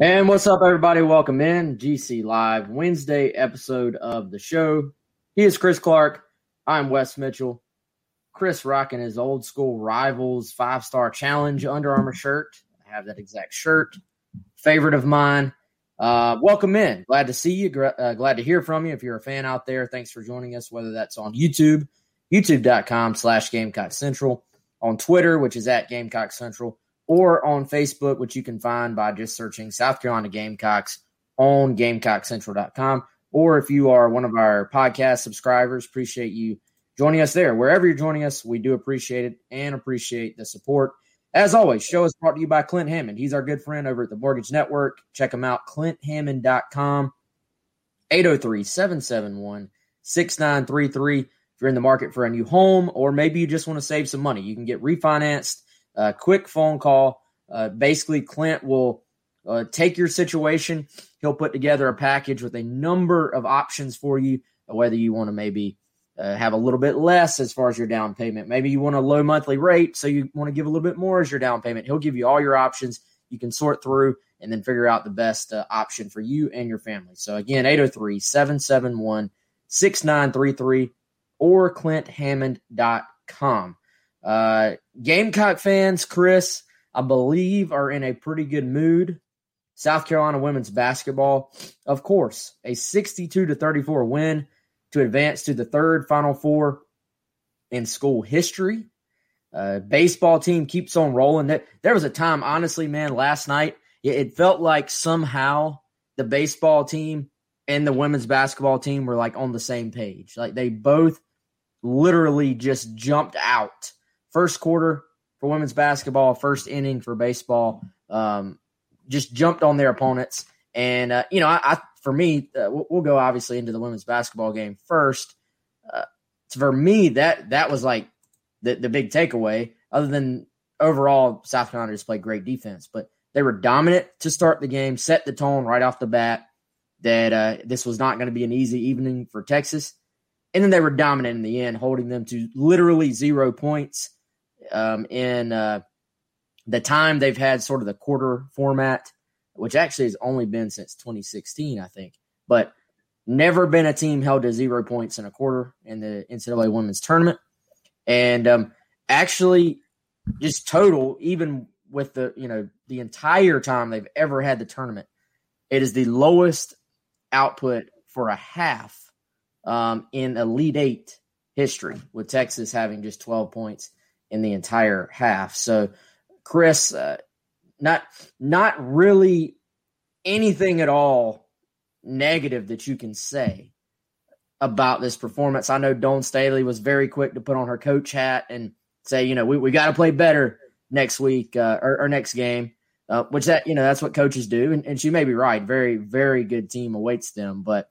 And what's up, everybody? Welcome in GC Live Wednesday episode of the show. He is Chris Clark. I'm Wes Mitchell. Chris rocking his old school rivals five star challenge Under Armour shirt. I have that exact shirt. Favorite of mine. Uh, welcome in. Glad to see you. Uh, glad to hear from you. If you're a fan out there, thanks for joining us, whether that's on YouTube, youtube.com slash Gamecock Central, on Twitter, which is at Gamecock Central or on Facebook, which you can find by just searching South Carolina Gamecocks on GamecockCentral.com. Or if you are one of our podcast subscribers, appreciate you joining us there. Wherever you're joining us, we do appreciate it and appreciate the support. As always, show is brought to you by Clint Hammond. He's our good friend over at the Mortgage Network. Check him out, clinthammond.com, 803 771 6933. If you're in the market for a new home, or maybe you just want to save some money, you can get refinanced a quick phone call. Uh, basically, Clint will uh, take your situation. He'll put together a package with a number of options for you, whether you want to maybe uh, have a little bit less as far as your down payment. Maybe you want a low monthly rate, so you want to give a little bit more as your down payment. He'll give you all your options. You can sort through and then figure out the best uh, option for you and your family. So, again, 803 771 6933 or clinthammond.com. Uh, Gamecock fans, Chris, I believe, are in a pretty good mood. South Carolina women's basketball, of course, a 62 to 34 win to advance to the third Final Four in school history. Uh, baseball team keeps on rolling. There was a time, honestly, man, last night, it felt like somehow the baseball team and the women's basketball team were like on the same page. Like they both literally just jumped out first quarter for women's basketball, first inning for baseball, um, just jumped on their opponents. And uh, you know, I, I for me, uh, we'll, we'll, go obviously into the women's basketball game first. Uh, for me, that that was like the the big takeaway. Other than overall, South Carolina just played great defense, but they were dominant to start the game, set the tone right off the bat that uh, this was not going to be an easy evening for Texas. And then they were dominant in the end, holding them to literally zero points um, in uh, the time they've had sort of the quarter format, which actually has only been since 2016, I think. But never been a team held to zero points in a quarter in the NCAA women's tournament. And um, actually, just total, even with the, you know, the entire time they've ever had the tournament, it is the lowest output for a half um, in Elite Eight history, with Texas having just 12 points in the entire half. So, Chris, uh, not not really anything at all negative that you can say about this performance. I know Dawn Staley was very quick to put on her coach hat and say, you know, we, we got to play better next week uh, or, or, next game, uh, which that, you know, that's what coaches do. And, and she may be right. Very, very good team awaits them. But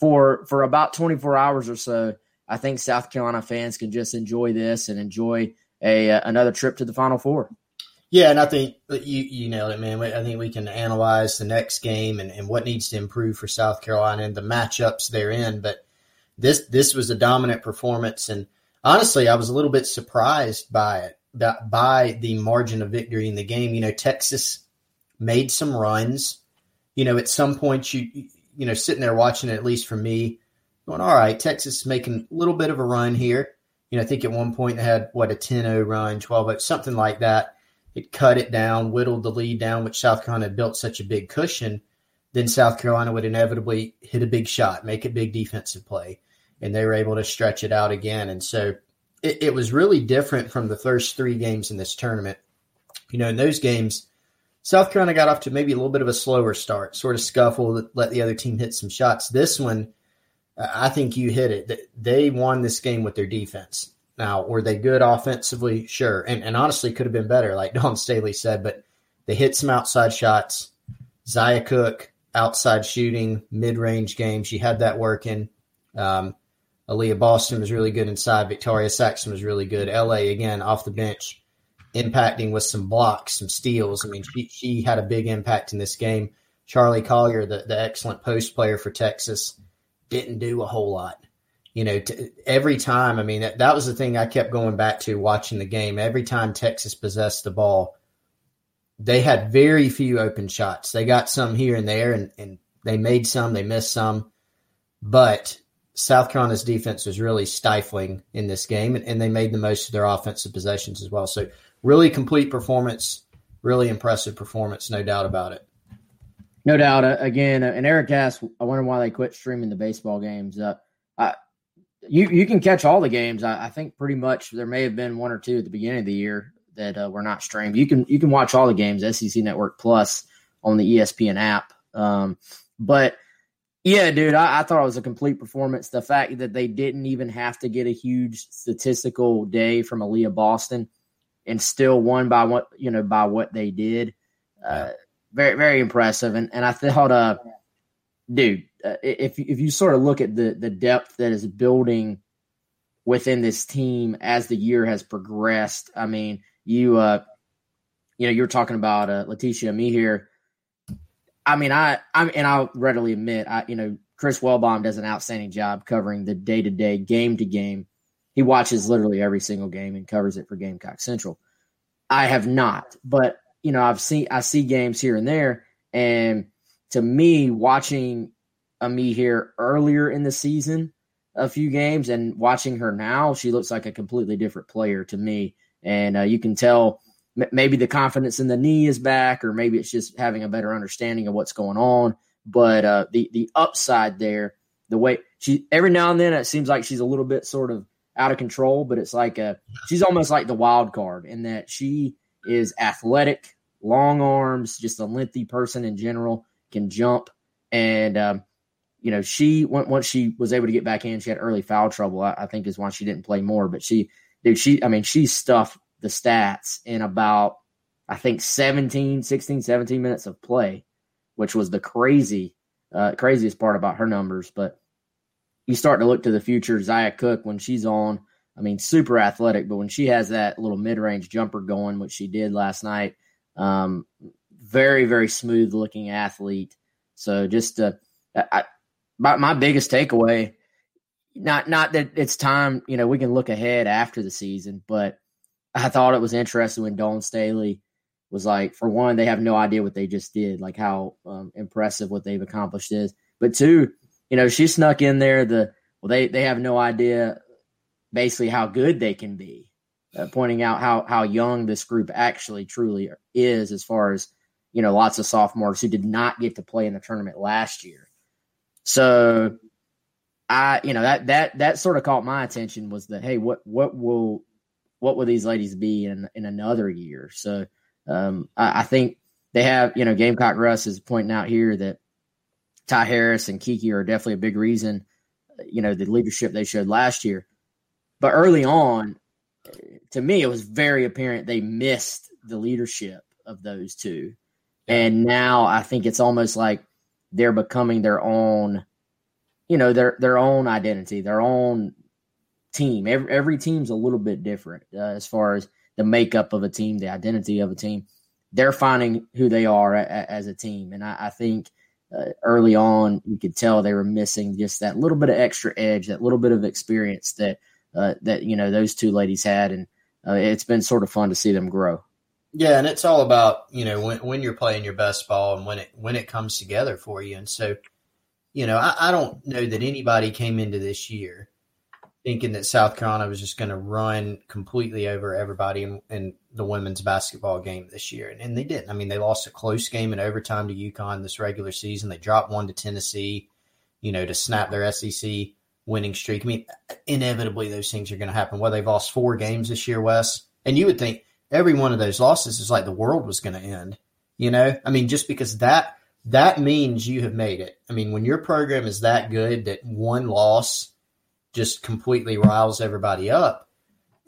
for, for about 24 hours or so, I think South Carolina fans can just enjoy this and enjoy a uh, another trip to the Final Four. Yeah, and I think you you nailed it, man. I think we can analyze the next game and, and what needs to improve for South Carolina and the matchups they're. But this this was a dominant performance, and honestly, I was a little bit surprised by it, by the margin of victory in the game. You know, Texas made some runs. You know, at some point, you you know, sitting there watching it, at least for me, going, all right, Texas is making a little bit of a run here. You know, I think at one point they had what a 10-0 run, 12-0, something like that. It cut it down, whittled the lead down, which South Carolina built such a big cushion. Then South Carolina would inevitably hit a big shot, make a big defensive play, and they were able to stretch it out again. And so it, it was really different from the first three games in this tournament. You know, in those games, South Carolina got off to maybe a little bit of a slower start, sort of scuffle, let the other team hit some shots. This one, I think you hit it. They won this game with their defense. Now, were they good offensively? Sure. And, and honestly, could have been better, like Dawn Staley said, but they hit some outside shots. Zia Cooke, outside shooting, mid range game. She had that working. Um, Aliyah Boston was really good inside. Victoria Saxton was really good. LA, again, off the bench, impacting with some blocks, some steals. I mean, she, she had a big impact in this game. Charli Collier, the, the excellent post player for Texas, didn't do a whole lot. You know, every time, I mean, that, that was the thing I kept going back to watching the game. Every time Texas possessed the ball, they had very few open shots. They got some here and there, and, and they made some, they missed some. But South Carolina's defense was really stifling in this game, and, and they made the most of their offensive possessions as well. So, really complete performance, really impressive performance, no doubt about it. No doubt. Uh, again, uh, and Eric asked, I wonder why they quit streaming the baseball games. Uh, I, you you can catch all the games. I, I, think pretty much there may have been one or two at the beginning of the year that uh, were not streamed. You can you can watch all the games SEC Network Plus on the ESPN app. Um, but yeah, dude, I, I, thought it was a complete performance. The fact that they didn't even have to get a huge statistical day from Aliyah Boston and still won by what you know by what they did, uh, very very impressive. And and I thought, uh, dude, uh, if if you sort of look at the the depth that is building within this team as the year has progressed, I mean, you uh, you know, you're talking about uh, Laeticia Amihere here. I mean, I I'm and I'll readily admit, I you know, Chris Welbaum does an outstanding job covering the day to day, game to game. He watches literally every single game and covers it for Gamecock Central. I have not, but you know, I've seen I see games here and there, and to me, watching Amihere earlier in the season, a few games, and watching her now, she looks like a completely different player to me. And uh, you can tell m- maybe the confidence in the knee is back, or maybe it's just having a better understanding of what's going on. But uh, the the upside there, the way she every now and then it seems like she's a little bit sort of out of control, but it's like a she's almost like the wild card in that she is athletic, long arms, just a lengthy person in general, can jump, and um, you know she once she was able to get back in, she had early foul trouble. I, I think is why she didn't play more, but she dude, she, I mean, she stuffed the stats in about, I think 17, 16, 17 minutes of play, which was the crazy, uh, craziest part about her numbers. But you start to look to the future, Zia Cooke, when she's on, I mean, super athletic, but when she has that little mid range jumper going, which she did last night, um, very, very smooth looking athlete. So just, uh, I, my, my biggest takeaway not not that it's time, you know, we can look ahead after the season, but I thought it was interesting when Dawn Staley was like, for one, they have no idea what they just did, like how um, impressive what they've accomplished is. But two, you know, she snuck in there the well, they they have no idea basically how good they can be, uh, pointing out how how young this group actually truly is as far as you know, lots of sophomores who did not get to play in the tournament last year. So I, you know, that that that sort of caught my attention was that hey, what what will what will these ladies be in in another year? So um, I, I, think they have, you know, Gamecock Russ is pointing out here that Ty Harris and Kiki are definitely a big reason, you know, the leadership they showed last year. But early on, to me, it was very apparent they missed the leadership of those two. And now I think it's almost like they're becoming their own you know their their own identity, their own team. Every every team's a little bit different uh, as far as the makeup of a team, the identity of a team. They're finding who they are a, a, as a team, and I, I think uh, early on you could tell they were missing just that little bit of extra edge, that little bit of experience that uh, that you know those two ladies had, and uh, it's been sort of fun to see them grow. Yeah, and it's all about you know when when you're playing your best ball and when it when it comes together for you, and so you know, I, I don't know that anybody came into this year thinking that South Carolina was just going to run completely over everybody in, in, the women's basketball game this year. And, and, they didn't. I mean, they lost a close game in overtime to UConn this regular season. They dropped one to Tennessee, you know, to snap their SEC winning streak. I mean, inevitably those things are going to happen. Well, they've lost four games this year, Wes. And you would think every one of those losses is like the world was going to end. You know, I mean, just because that that means you have made it. I mean, when your program is that good that one loss just completely riles everybody up,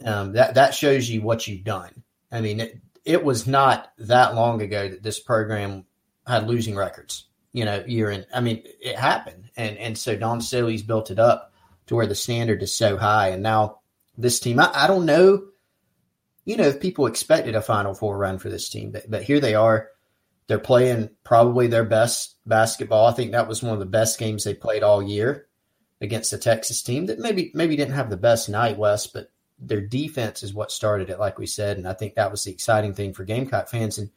um, that that shows you what you've done. I mean, it, it was not that long ago that this program had losing records. You know, year in. I mean, it happened, and and so Dawn Staley's built it up to where the standard is so high, and now this team. I, I don't know, you know, if people expected a Final Four run for this team, but but here they are. They're playing probably their best basketball. I think that was one of the best games they played all year against the Texas team that maybe maybe didn't have the best night, Wes, but their defense is what started it, like we said. And I think that was the exciting thing for Gamecock fans. And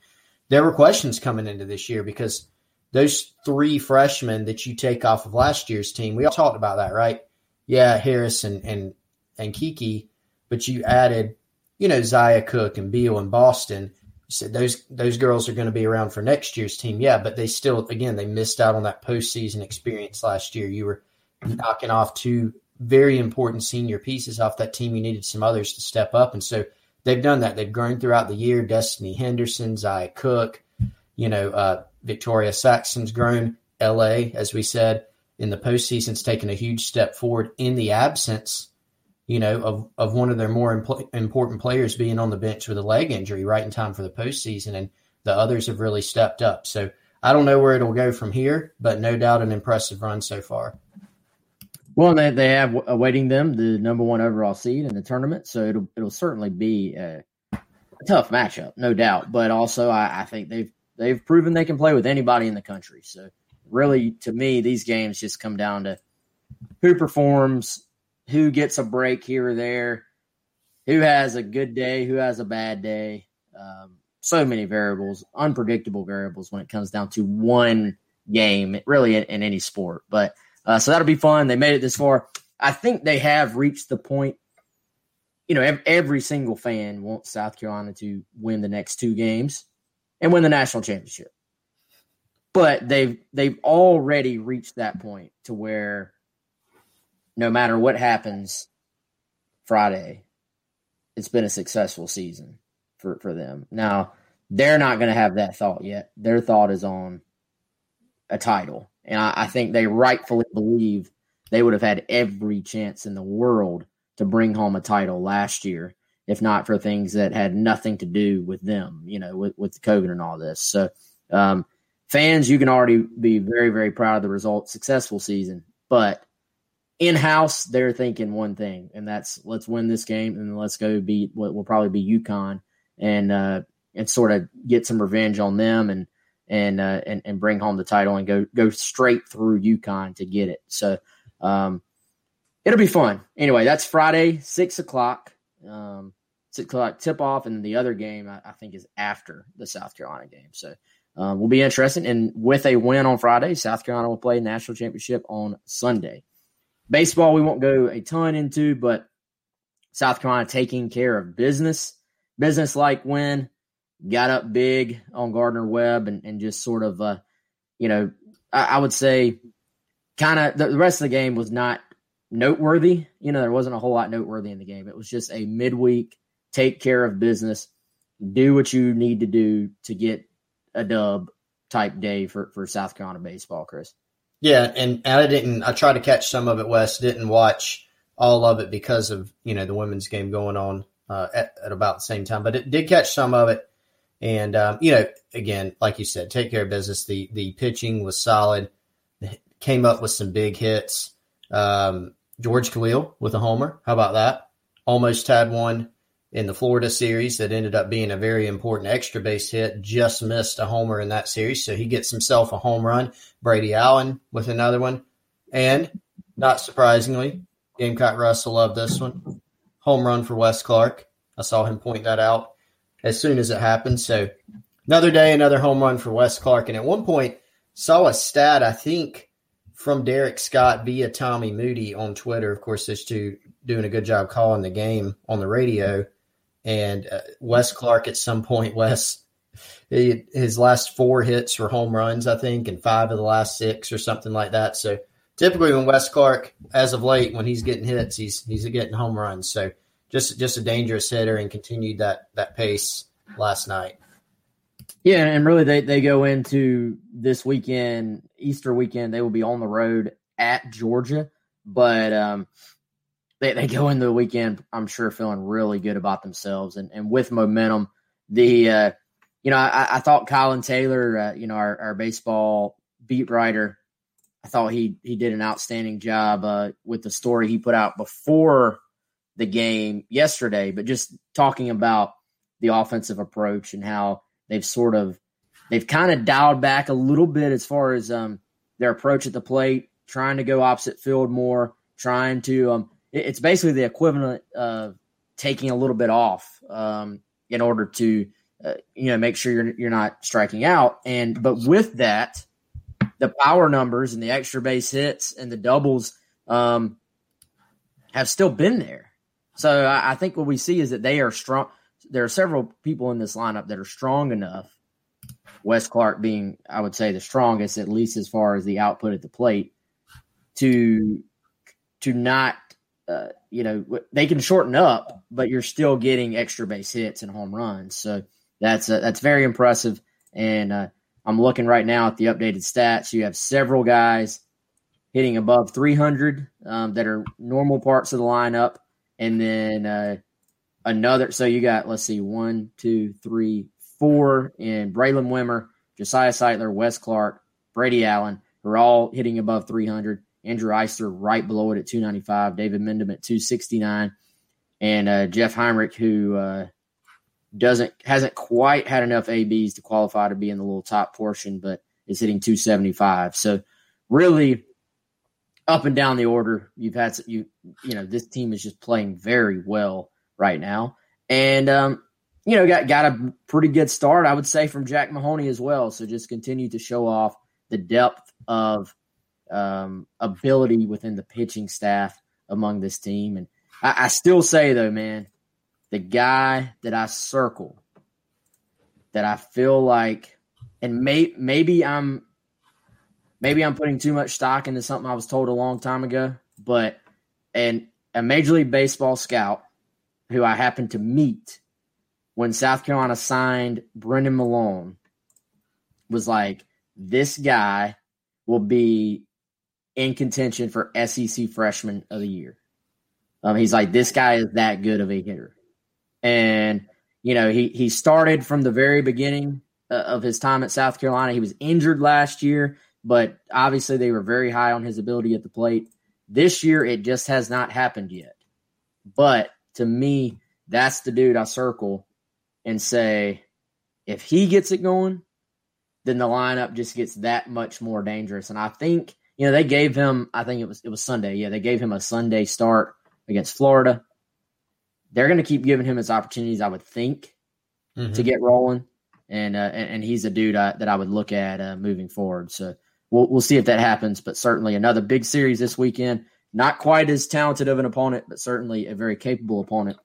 there were questions coming into this year because those three freshmen that you take off of last year's team, we all talked about that, right? Yeah, Harris and and and Kiki, but you added, you know, Zia Cooke and Beal and Boston said those those girls are going to be around for next year's team. Yeah, but they still again they missed out on that postseason experience last year. You were knocking off two very important senior pieces off that team. You needed some others to step up, and so they've done that. They've grown throughout the year. Destiny Henderson, Zia Cooke, you know, uh, Victoria Saxton's grown. L.A. as we said in the postseason's taken a huge step forward in the absence you know, of, of one of their more important players being on the bench with a leg injury right in time for the postseason, and the others have really stepped up. So I don't know where it'll go from here, but no doubt an impressive run so far. Well, they, they have awaiting them the number one overall seed in the tournament, so it'll it'll certainly be a, a tough matchup, no doubt. But also, I, I think they've they've proven they can play with anybody in the country. So really, to me, these games just come down to who performs who gets a break here or there, who has a good day, who has a bad day. Um, so many variables, unpredictable variables when it comes down to one game, really in, in any sport. But uh, so that'll be fun. They made it this far. I think they have reached the point. You know, every, every single fan wants South Carolina to win the next two games and win the national championship. But they've they've already reached that point to where no matter what happens Friday, it's been a successful season for, for them. Now, they're not going to have that thought yet. Their thought is on a title. And I, I, think they rightfully believe they would have had every chance in the world to bring home a title last year, if not for things that had nothing to do with them, you know, with, with COVID and all this. So, um, fans, you can already be very, very proud of the result. Successful season. But in house, they're thinking one thing, and that's let's win this game and let's go beat what will probably be UConn and uh, and sort of get some revenge on them and and uh, and and bring home the title and go go straight through UConn to get it. So um, it'll be fun. Anyway, that's Friday, six o'clock. Um, six o'clock tip off, and the other game I, I, think is after the South Carolina game. So um, will be interesting. And with a win on Friday, South Carolina will play national championship on Sunday. Baseball, we won't go a ton into, but South Carolina taking care of business, business like win, got up big on Gardner Webb and, and just sort of, uh, you know, I, I would say kind of the, the rest of the game was not noteworthy. You know, there wasn't a whole lot noteworthy in the game. It was just a midweek take care of business, do what you need to do to get a dub type day for, for South Carolina baseball, Chris. Yeah, and, and I didn't. I tried to catch some of it. Wes didn't watch all of it because of you know the women's game going on uh, at, at, about the same time, but it did catch some of it. And um, you know, again, like you said, take care of business. The the pitching was solid. Came up with some big hits. Um, George Callil with a homer. How about that? Almost had one in the Florida series that ended up being a very important extra base hit. Just missed a homer in that series, so he gets himself a home run. Brady Allen with another one, and not surprisingly, Gamecock Russell loved this one. Home run for Wes Clark. I saw him point that out as soon as it happened. So another day, another home run for Wes Clark. And at one point, saw a stat. I think from Derek Scott via Tommy Moody on Twitter. Of course, those two doing a good job calling the game on the radio. And uh, Wes Clark at some point, Wes, he, his last four hits were home runs, I think, and five of the last six or something like that. So typically, when Wes Clark, as of late, when he's getting hits, he's he's getting home runs. So just just a dangerous hitter and continued that that pace last night. Yeah, and really they, they go into this weekend, Easter weekend, they will be on the road at Georgia. But um, they, they go into the weekend, I'm sure, feeling really good about themselves and, and with momentum. The uh, you know, I, I thought Colin Taylor, uh, you know, our, our baseball beat writer, I thought he he did an outstanding job uh, with the story he put out before the game yesterday, but just talking about the offensive approach and how they've sort of they've kind of dialed back a little bit as far as um, their approach at the plate, trying to go opposite field more, trying to um, it's basically the equivalent of taking a little bit off um, in order to uh, you know make sure you're you're not striking out. And but with that, the power numbers and the extra base hits and the doubles um, have still been there. So I, I think what we see is that they are strong there are several people in this lineup that are strong enough. Wes Clark being, I would say, the strongest, at least as far as the output at the plate, to to not, uh, you know, they can shorten up, but you're still getting extra base hits and home runs. So that's uh, that's very impressive. And uh, I'm looking right now at the updated stats. You have several guys hitting above 300 um, that are normal parts of the lineup, and then uh, another. So you got, let's see, one, two, three, four in Braylon Wimmer, Josiah Sightler, Wes Clark, Brady Allen, are all hitting above 300. Andrew Eyster right below it at 295. David Mendham at 269. And uh, Jeff Heinrich, who uh, doesn't hasn't quite had enough ABs to qualify to be in the little top portion, but is hitting 275. So really up and down the order, you've had you you know this team is just playing very well right now. And um, you know, got got a pretty good start, I would say, from Jack Mahoney as well. So just continue to show off the depth of um, ability within the pitching staff among this team. And I, I still say though, man, the guy that I circle that I feel like, and may, maybe I'm maybe I'm putting too much stock into something I was told a long time ago, but and a Major League Baseball scout who I happened to meet when South Carolina signed Brennan Milone, was like, this guy will be in contention for SEC Freshman of the Year. Um, he's like, this guy is that good of a hitter. And, you know, he, he started from the very beginning uh, of his time at South Carolina. He was injured last year, but obviously they were very high on his ability at the plate. This year, it just has not happened yet. But to me, that's the dude I circle and say, if he gets it going, then the lineup just gets that much more dangerous. And I think, you know, they gave him, I think it was it was Sunday. Yeah, they gave him a Sunday start against Florida. They're going to keep giving him his opportunities, I would think, mm-hmm. to get rolling. And, uh, and, and he's a dude I, that I would look at uh, moving forward. So we'll we'll see if that happens. But certainly another big series this weekend. Not quite as talented of an opponent, but certainly a very capable opponent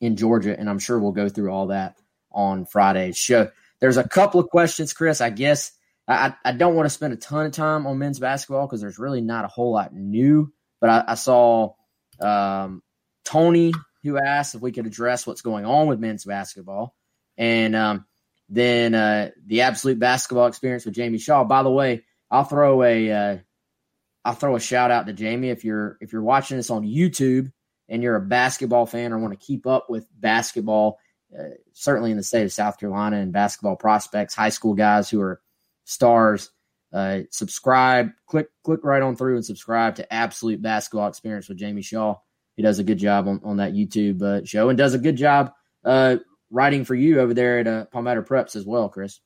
in Georgia. And I'm sure we'll go through all that on Friday's show. There's a couple of questions, Chris. I guess I, I don't want to spend a ton of time on men's basketball because there's really not a whole lot new. But I, I saw um, Tony who asked if we could address what's going on with men's basketball. And um, then uh, the absolute basketball experience with Jamie Shaw. By the way, I'll throw a uh, I'll throw a shout out to Jamie if you're if you're watching this on YouTube and you're a basketball fan or want to keep up with basketball, uh, certainly in the state of South Carolina and basketball prospects, high school guys who are stars. Uh, subscribe, click click right on through and subscribe to Absolute Basketball Experience with Jamie Shaw. He does a good job on, on that YouTube uh, show and does a good job uh, writing for you over there at uh, Palmetto Preps as well, Chris.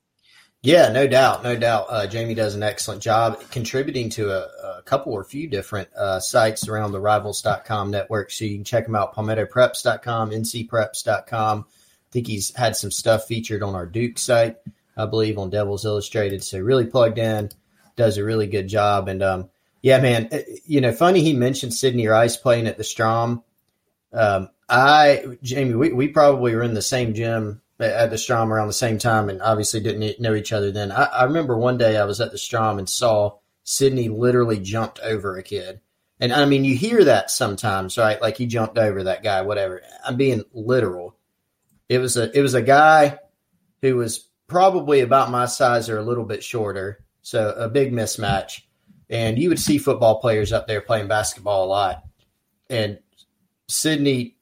Yeah, no doubt, no doubt. Uh, Jamie does an excellent job contributing to a, a couple or few different uh, sites around the Rivals.com network. So you can check him out, PalmettoPreps.com, NCPreps.com. I think he's had some stuff featured on our Duke site, I believe, on Devils Illustrated. So really plugged in. does a really good job. And um, yeah, man, uh, you know, funny he mentioned Sidney Rice playing at the Strom. Um, I, Jamie, we, we probably were in the same gym at the Strom around the same time and obviously didn't know each other then. I, I remember one day I was at the Strom and saw Sidney literally jumped over a kid. And I mean, you hear that sometimes, right? Like he jumped over that guy, whatever. I'm being literal. It was a it was a guy who was probably about my size or a little bit shorter, so a big mismatch. And you would see football players up there playing basketball a lot. And Sidney,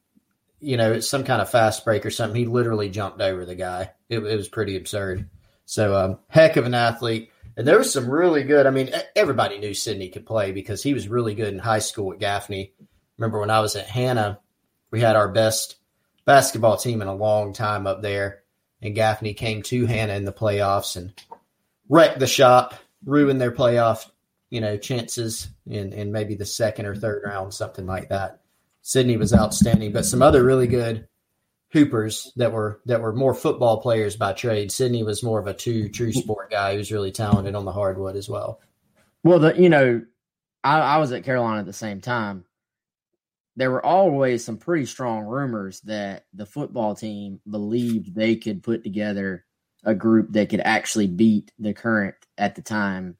you know, it's some kind of fast break or something. He literally jumped over the guy. It, it was pretty absurd. So, um, heck of an athlete. And there was some really good. I mean, everybody knew Sidney could play because he was really good in high school at Gaffney. Remember when I was at Hanna, we had our best basketball team in a long time up there, and Gaffney came to Hanna in the playoffs and wrecked the shop, ruined their playoff, you know, chances in in maybe the second or third round, something like that. Sidney was outstanding, but some other really good hoopers that were that were more football players by trade. Sidney was more of a two true sport guy who was really talented on the hardwood as well. Well, the you know, I, I was at Carolina at the same time. There were always some pretty strong rumors that the football team believed they could put together a group that could actually beat the current at the time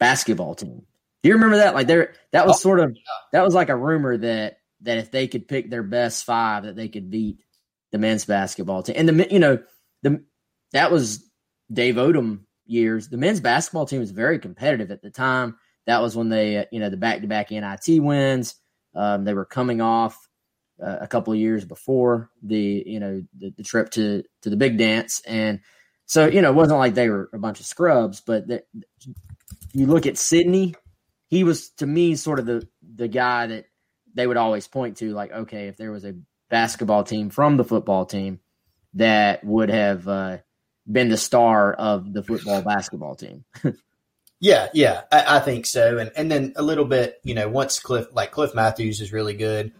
basketball team. Do you remember that? Like there, that was sort of that was like a rumor that that if they could pick their best five, that they could beat the men's basketball team. And the you know the that was Dave Odom years. The men's basketball team was very competitive at the time. That was when they uh, you know the back to back NIT wins. Um, they were coming off uh, a couple of years before the you know the, the, trip to to the big dance, and so you know it wasn't like they were a bunch of scrubs. But the, you look at Sidney, he was to me sort of the the guy that they would always point to, like okay, if there was a basketball team from the football team that would have uh, been the star of the football basketball team. yeah, yeah, I, I, think so. And and then a little bit, you know, once Cliff like Cliff Matthews is really good.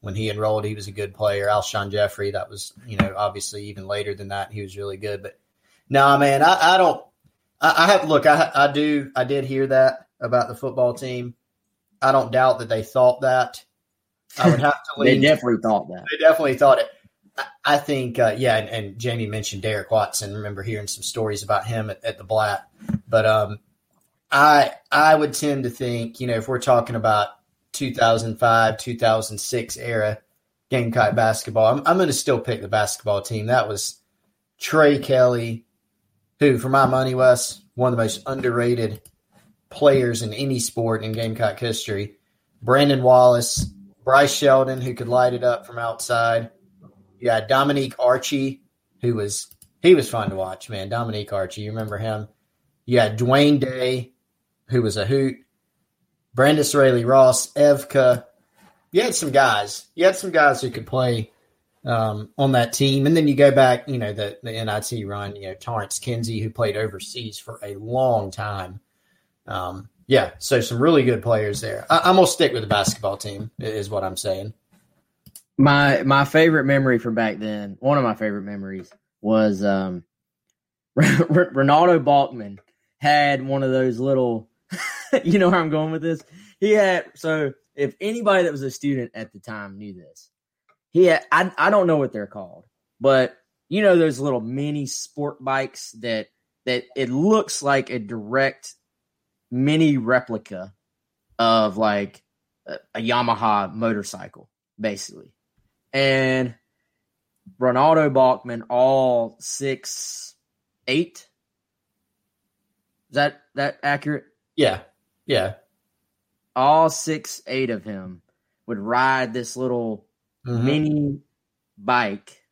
When he enrolled, he was a good player. Alshon Jeffery, that was, you know, obviously even later than that, he was really good. But no, nah, man, I, I don't. I, I have look. I I do. I did hear that about the football team. I don't doubt that they thought that. I would have to they definitely thought that. They definitely thought it. I think, uh, yeah, and, and, Jamie mentioned Derek Watson. remember hearing some stories about him at, at the Blatt, but um, I I would tend to think, you know, if we're talking about 2005, 2006 era Gamecock basketball, I'm, I'm going to still pick the basketball team. That was Trey Kelley, who, for my money, was one of the most underrated players in any sport in Gamecock history. Brandon Wallace, Bryce Sheldon, who could light it up from outside. You had Dominique Archie, who was he was fun to watch, man. Dominique Archie, you remember him? You had Dwayne Day, who was a hoot. Brandis Raley-Ross, Evka. You had some guys. You had some guys who could play um, on that team. And then you go back, you know, the, the NIT run, you know, Tarence Kinsey, who played overseas for a long time. Um, yeah, so some really good players there. I, am gonna stick with the basketball team, is what I'm saying. My my favorite memory from back then, one of my favorite memories was um, Ronaldo Balkman had one of those little. you know where I'm going with this. He had so if anybody that was a student at the time knew this, he had I I don't know what they're called, but you know those little mini sport bikes that that it looks like a direct mini replica of like a, Yamaha motorcycle, basically. And Ronaldo Balkman, all six, eight. Is that that accurate? Yeah, yeah. All six, eight of him would ride this little mm-hmm. mini bike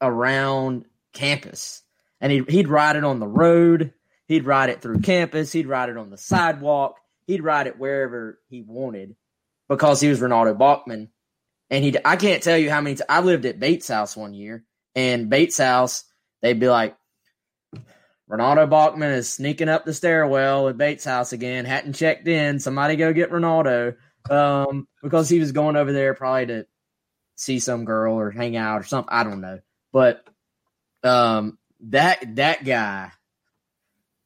around campus, and he'd, he'd ride it on the road. He'd ride it through campus. He'd ride it on the sidewalk. He'd ride it wherever he wanted because he was Ronaldo Balkman. And he, I can't tell you how many. T- I lived at Bates' house one year, and Bates' house, they'd be like, Ronaldo Balkman is sneaking up the stairwell at Bates' house again. Hadn't checked in. Somebody go get Ronaldo um, because he was going over there probably to see some girl or hang out or something. I don't know, but um, that that guy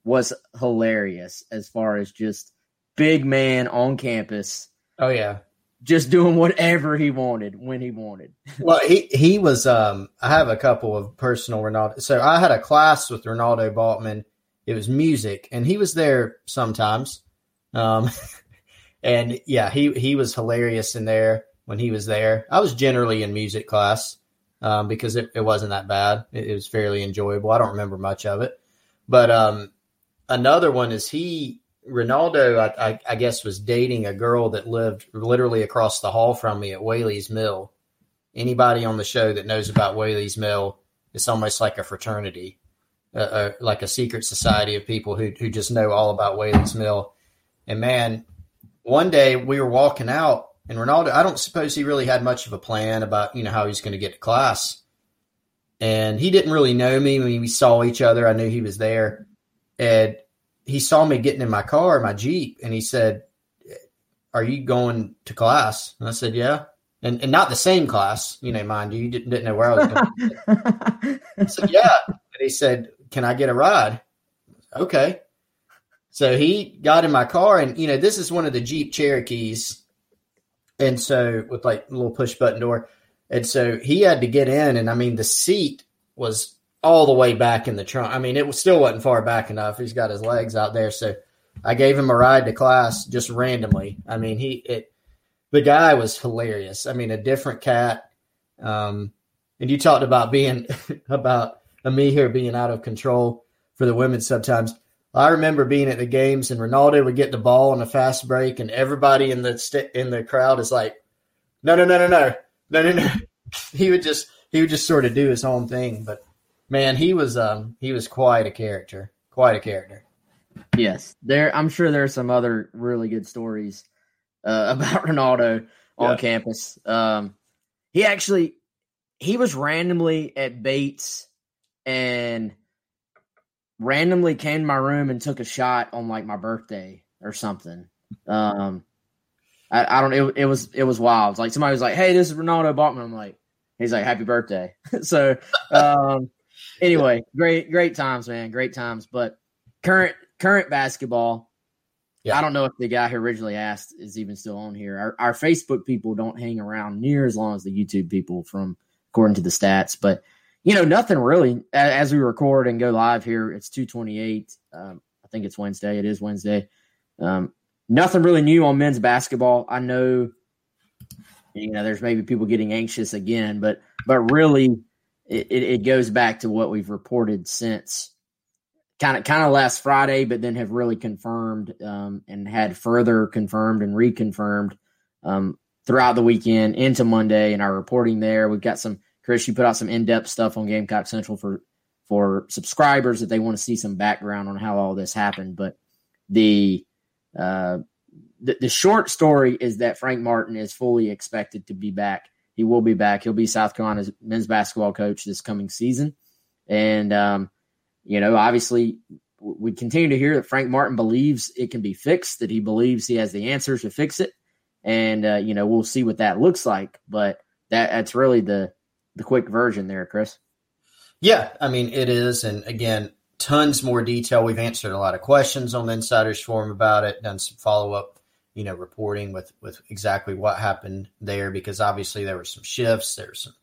was hilarious as far as just big man on campus. Oh yeah. Just doing whatever he wanted when he wanted. well, he he was um I have a couple of personal Ronaldo. So I had a class with Ronaldo Balkman. It was music and he was there sometimes. Um and yeah, he he was hilarious in there when he was there. I was generally in music class um, because it, it wasn't that bad. It, it, was fairly enjoyable. I don't remember much of it, but um, another one is he Ronaldo. I, I, I, guess was dating a girl that lived literally across the hall from me at Whaley's Mill. Anybody on the show that knows about Whaley's Mill, it's almost like a fraternity, uh, uh, like a secret society of people who who just know all about Whaley's Mill. And man, one day we were walking out and Ronaldo, I don't suppose he really had much of a plan about, you know, how he's going to get to class. And he didn't really know me when we saw each other. I knew he was there. And he saw me getting in my car, my Jeep, and he said, Are you going to class? And I said, Yeah. And, and not the same class, you know, mind you, you didn't, didn't know where I was going. I said, Yeah. And he said, Can I get a ride? Okay. So he got in my car, and, you know, this is one of the Jeep Cherokees and so with like a little push button door. And so he had to get in, and I mean the seat was all the way back in the trunk. I mean, it was still wasn't far back enough. He's got his legs out there, so I gave him a ride to class just randomly. I mean, he it the guy was hilarious. I mean, a different cat. Um, and you talked about being about Amihere being out of control for the women sometimes. I remember being at the games and Ronaldo would get the ball on a fast break, and everybody in the st- in the crowd is like, "No, no, no, no, no, no, no, no." he would just he would just sort of do his own thing, but man, he was um he was quite a character, quite a character. Yes, there. I'm sure there are some other really good stories uh, about Ronaldo on yeah. campus. Um, he actually he was randomly at Bates and randomly came to my room and took a shot on like my birthday or something. Um, I, I don't. It, it was it was wild. Like somebody was like, "Hey, this is Ronaldo Balkman." I'm like, he's like, "Happy birthday!" so, um, anyway, great great times, man. Great times. But current current basketball. Yeah. I don't know if the guy who originally asked is even still on here. Our, our Facebook people don't hang around near as long as the YouTube people, from according to the stats. But you know, nothing really. As we record and go live here, it's two twenty eight. Um, I think it's Wednesday. It is Wednesday. Um, nothing really new on men's basketball. I know, you know, there's maybe people getting anxious again, but but really, it, it goes back to what we've reported since kind of kind of last Friday, but then have really confirmed um, and had further confirmed and reconfirmed um, throughout the weekend into Monday in our reporting there. We've got some Chris, you put out some in-depth stuff on Gamecock Central for for subscribers that they want to see some background on how all this happened. But the uh, the, the short story is that Frank Martin is fully expected to be back. He will be back. He'll be South Carolina's men's basketball coach this coming season, and um, you know, obviously, we continue to hear that Frank Martin believes it can be fixed. That he believes he has the answers to fix it, and uh, you know, we'll see what that looks like. But that that's really the the quick version there, Chris. Yeah, I mean it is, and again, tons more detail. We've answered a lot of questions on the Insiders Forum about it, done some follow up, you know, reporting with with exactly what happened there, because obviously there were some shifts, there's some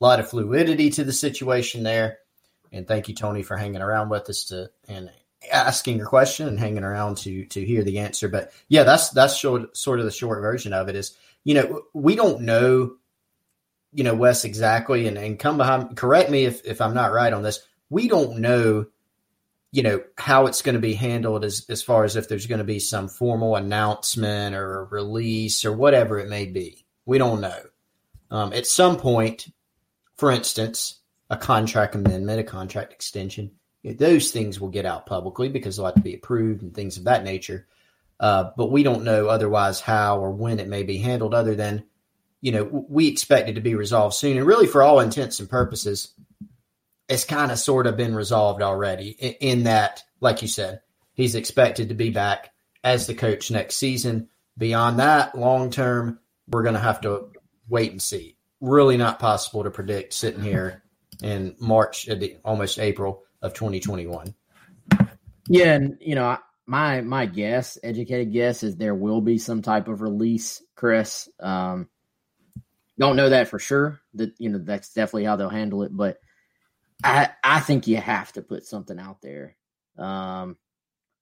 a lot of fluidity to the situation there. And thank you, Tony, for hanging around with us to and asking your question and hanging around to to hear the answer. But yeah, that's that's short, sort of the short version of it. Is you know we don't know you know, Wes, exactly, and, and come behind, correct me if, if I'm not right on this. We don't know, you know, how it's going to be handled as, as far as if there's going to be some formal announcement or release or whatever it may be. We don't know. Um, at some point, for instance, a contract amendment, a contract extension, those things will get out publicly because they'll have to be approved and things of that nature. Uh, but we don't know otherwise how or when it may be handled, other than you know, we expect it to be resolved soon. And really, for all intents and purposes, it's kind of sort of been resolved already in, in that, like you said, he's expected to be back as the coach next season. Beyond that, long term, we're going to have to wait and see. Really not possible to predict sitting here in March, almost April of 2021. Yeah, and you know, my my guess, educated guess, is there will be some type of release, Chris. Um, don't know that for sure. That you know, that's definitely how they'll handle it. But I I think you have to put something out there. Um,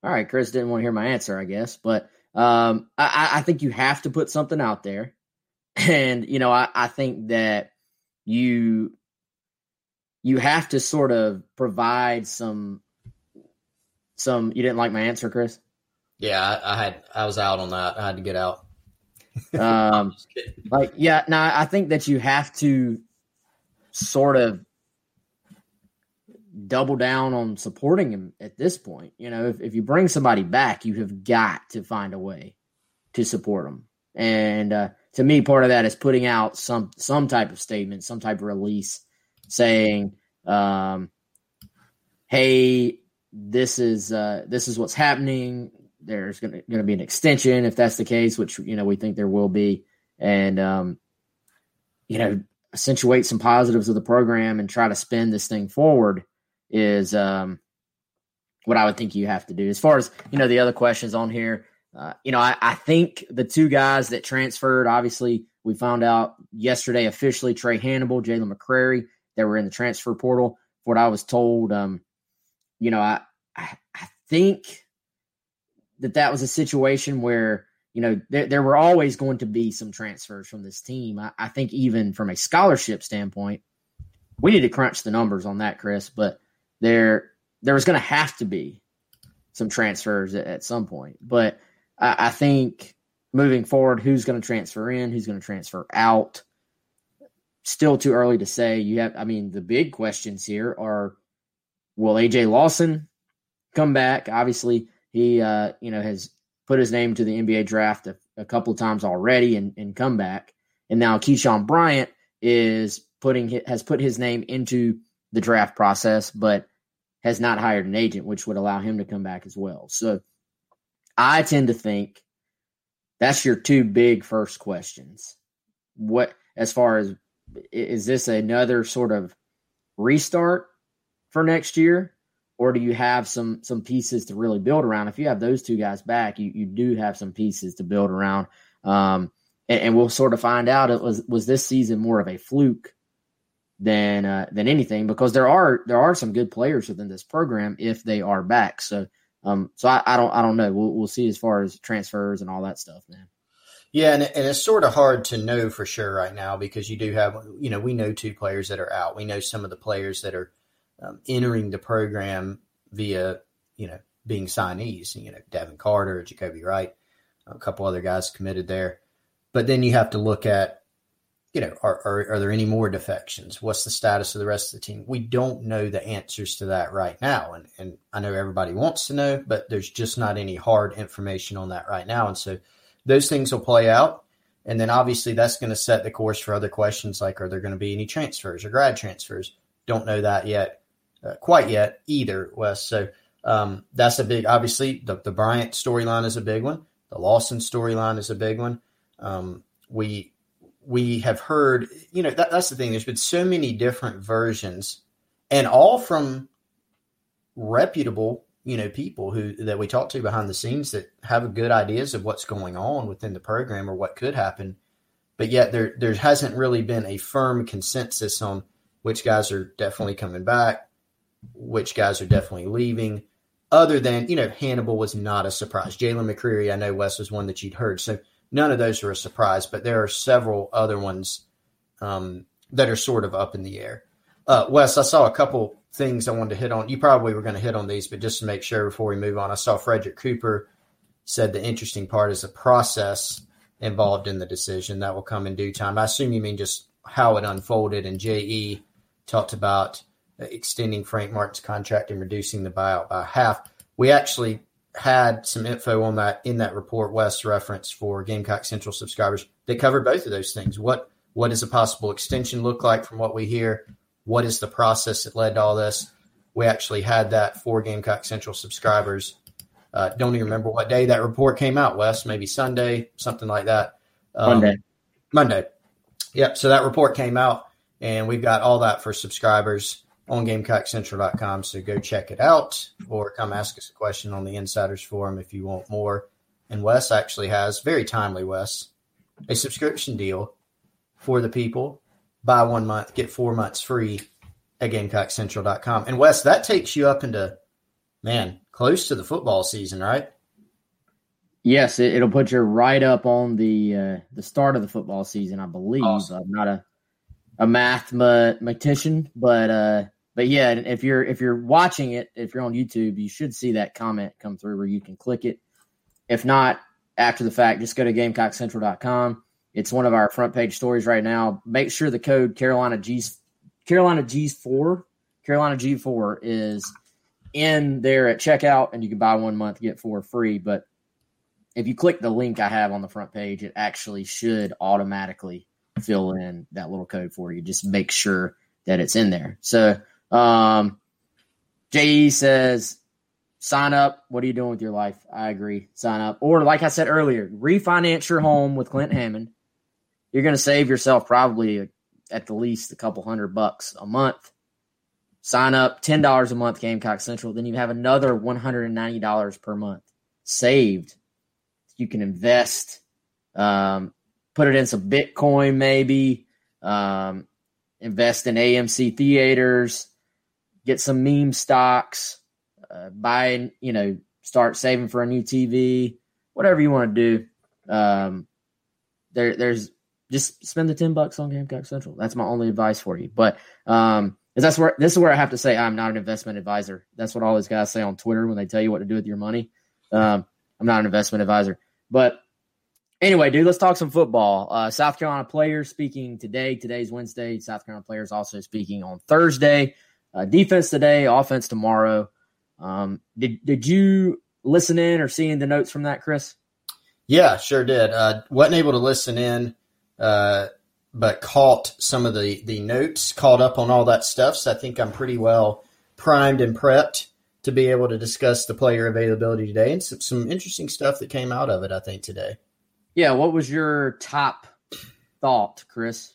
all right, Chris didn't want to hear my answer, I guess, but um, I, I think you have to put something out there, and you know, I, I think that you you have to sort of provide some some. You didn't like my answer, Chris? Yeah, I, I had I was out on that. I had to get out. Um, like yeah, now I think that you have to sort of double down on supporting him at this point. You know, if, if you bring somebody back, you have got to find a way to support them. And uh, to me, part of that is putting out some some type of statement, some type of release saying, um, "Hey, this is uh, this is what's happening. There's going to be an extension if that's the case, which you know we think there will be, and um, you know accentuate some positives of the program and try to spin this thing forward is um, what I would think you have to do. As far as you know, the other questions on here, uh, you know, I, I, think the two guys that transferred, obviously, we found out yesterday officially Trae Hannibal, Jalen McCreary, that were in the transfer portal. What I was told, um, you know, I, I, I think that that was a situation where you know there, there were always going to be some transfers from this team. I, I think even from a scholarship standpoint, we need to crunch the numbers on that, Chris. But there there was going to have to be some transfers at, at some point. But I, I, think moving forward, who's going to transfer in, who's going to transfer out, still too early to say. You have, I mean, the big questions here are: Will AJ Lawson come back? Obviously, he uh, you know has put his name to the NBA draft a, a couple of times already and, and come back. And now Keyshawn Bryant is putting has put his name into the draft process, but has not hired an agent, which would allow him to come back as well. So I tend to think that's your two big first questions. What, as far as, is this another sort of restart for next year? Or do you have some some pieces to really build around? If you have those two guys back, you, you do have some pieces to build around. Um, and, and we'll sort of find out it was was this season more of a fluke than uh, than anything because there are there are some good players within this program if they are back. So um so I, I don't I don't know. We'll we'll see as far as transfers and all that stuff, man. Yeah, and, and it's sort of hard to know for sure right now because you do have you know we know two players that are out. We know some of the players that are um, entering the program via you know being signees. You know Devin Carter, Jacobi Wright, a couple other guys committed there. But then you have to look at you know, are, are, are there any more defections? What's the status of the rest of the team? We don't know the answers to that right now. And, and I know everybody wants to know, but there's just not any hard information on that right now. And so those things will play out. And then obviously that's going to set the course for other questions like, are there going to be any transfers or grad transfers? Don't know that yet, uh, quite yet either, Wes. So um, that's a big, obviously, the, the Bryant storyline is a big one. The Lawson storyline is a big one. Um, we we have heard, you know, that, that's the thing. There's been so many different versions, and all from reputable, you know, people who that we talk to behind the scenes that have good ideas of what's going on within the program or what could happen. But yet there there hasn't really been a firm consensus on which guys are definitely coming back, which guys are definitely leaving. Other than you know, Hannibal was not a surprise. Jalen McCreary, I know Wes was one that you'd heard. So none of those are a surprise, but there are several other ones um, that are sort of up in the air. Uh, Wes, I saw a couple things I wanted to hit on. You probably were going to hit on these, but just to make sure before we move on, I saw Frederick Cooper said the interesting part is the process involved in the decision that will come in due time. I assume you mean just how it unfolded, and JE talked about extending Frank Martin's contract and reducing the buyout by half. We actually had some info on that in that report, Wes reference for Gamecock Central subscribers. They covered both of those things. What what does a possible extension look like from what we hear? What is the process that led to all this? We actually had that for Gamecock Central subscribers. Uh, don't even remember what day that report came out, Wes. Maybe Sunday, something like that. Um, Monday. Monday. Yep. So that report came out, and we've got all that for subscribers. On GamecockCentral.com. So go check it out or come ask us a question on the Insiders Forum if you want more. And Wes actually has, very timely, Wes, a subscription deal for the people. Buy one month, get four months free at GamecockCentral.com. And Wes, that takes you up into, man, close to the football season, right? Yes, it, will put you right up on the uh, the start of the football season, I believe. Awesome. I'm not a a mathematician, but uh, but yeah, if you're if you're watching it, if you're on YouTube, you should see that comment come through where you can click it. If not, after the fact, just go to GamecockCentral.com. It's one of our front page stories right now. Make sure the code Carolina G's Carolina G's four Carolina G four is in there at checkout, and you can buy one month get four free. But if you click the link I have on the front page, it actually should automatically fill in that little code for you. Just make sure that it's in there. So, um, JE says, sign up. What are you doing with your life? I agree. Sign up. Or, like I said earlier, refinance your home with Clint Hammond. You're going to save yourself probably at the least a couple hundred bucks a month. Sign up $10 a month, Gamecock Central. Then you have another $190 per month saved. You can invest. Um, put it in some Bitcoin, maybe um, invest in AMC theaters, get some meme stocks, uh, buy, you know, start saving for a new TV, whatever you want to do. Um, there, there's just spend the 10 bucks on Gamecock Central. That's my only advice for you. But, um, that's where this is where I have to say I'm not an investment advisor. That's what all these guys say on Twitter when they tell you what to do with your money. Um, I'm not an investment advisor, but Anyway, dude, let's talk some football. Uh, South Carolina players speaking today. Today's Wednesday. South Carolina players also speaking on Thursday. Uh, defense today, offense tomorrow. Um, did did you listen in or see the notes from that, Chris? Yeah, sure did. Uh, wasn't able to listen in, uh, but caught some of the the notes, caught up on all that stuff. So I think I'm pretty well primed and prepped to be able to discuss the player availability today and some, some interesting stuff that came out of it. I think today. Yeah, what was your top thought, Chris?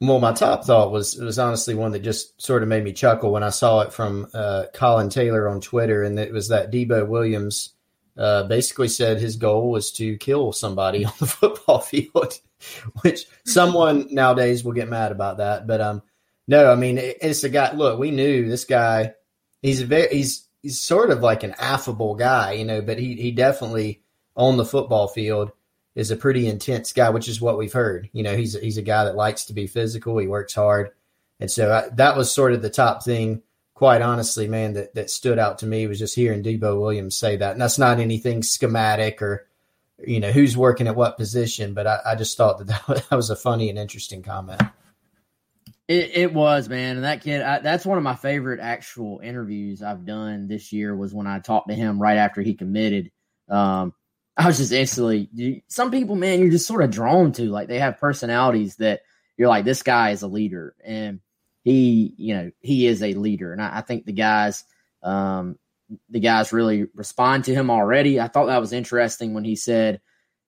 Well, my top thought was it was honestly one that just sort of made me chuckle when I saw it from uh, Colin Taylor on Twitter, and it was that Debo Williams uh, basically said his goal was to kill somebody on the football field, which someone nowadays will get mad about that. But um, no, I mean it's a guy. Look, we knew this guy. He's a very he's he's sort of like an affable guy, you know, but he he definitely on the football field is a pretty intense guy, which is what we've heard. You know, he's he's a guy that likes to be physical. He works hard, and so I, that was sort of the top thing. Quite honestly, man, that that stood out to me was just hearing Debo Williams say that. And that's not anything schematic or you know who's working at what position, but I, I just thought that that was a funny and interesting comment. It, it was, man, and that kid. I, that's one of my favorite actual interviews I've done this year. Was when I talked to him right after he committed. Um, I was just instantly. Some people, man, you're just sort of drawn to. Like they have personalities that you're like, this guy is a leader, and he, you know, he is a leader. And I, I think the guys, um, the guys really respond to him already. I thought that was interesting when he said,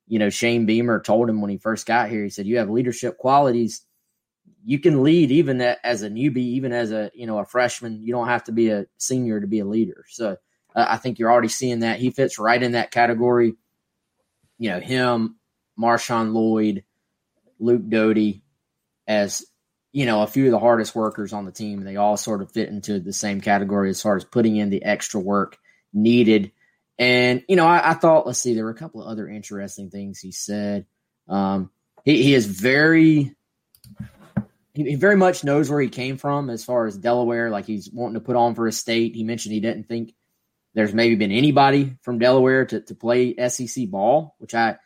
you know, Shane Beamer told him when he first got here. He said, "You have leadership qualities. You can lead even as a newbie, even as a you know a freshman. You don't have to be a senior to be a leader." So uh, I think you're already seeing that he fits right in that category you know, him, Marshawn Lloyd, Luke Doty as, you know, a few of the hardest workers on the team. They all sort of fit into the same category as far as putting in the extra work needed. And, you know, I, I thought, let's see, there were a couple of other interesting things he said. Um, he, he is very, he, very much knows where he came from as far as Delaware. Like he's wanting to put on for his state. He mentioned he didn't think there's maybe been anybody from Delaware to, to play SEC ball, which I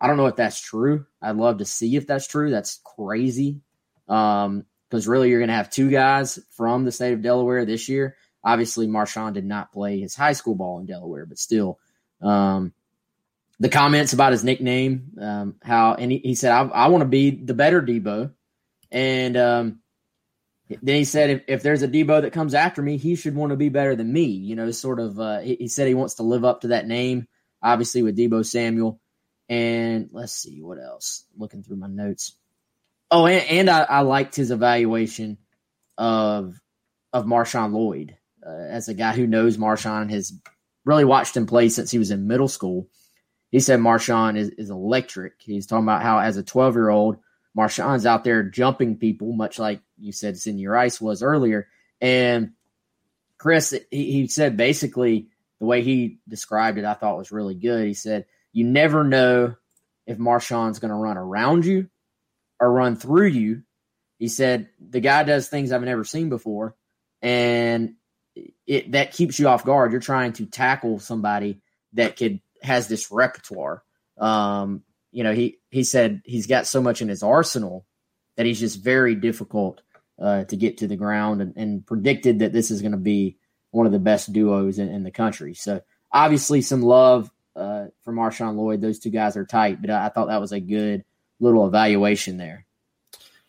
I don't know if that's true. I'd love to see if that's true. That's crazy. Um, because really you're gonna have two guys from the state of Delaware this year. Obviously, Marshawn did not play his high school ball in Delaware, but still, um, the comments about his nickname, um, how and he, he said, "I, I want to be the better Debo," and um, then he said, if, if there's a Debo that comes after me, he should want to be better than me. You know, sort of, uh, he, he, said he wants to live up to that name, obviously, with Deebo Samuel. And let's see what else. Looking through my notes. Oh, and, and I, I liked his evaluation of of Marshawn Lloyd uh, as a guy who knows Marshawn and has really watched him play since he was in middle school. He said Marshawn is, is electric. He's talking about how as a 12 year old, Marshawn's out there jumping people, much like you said Senior Rice was earlier. And Chris, he, he said basically the way he described it, I thought was really good. He said, You never know if Marshawn's going to run around you or run through you. He said, The guy does things I've never seen before. And it that keeps you off guard. You're trying to tackle somebody that could has this repertoire. Um, you know, he he said he's got so much in his arsenal that he's just very difficult uh, to get to the ground, and, and predicted that this is going to be one of the best duos in, in, the country. So obviously, some love uh, for Marshawn Lloyd. Those two guys are tight, but I, I thought that was a good little evaluation there.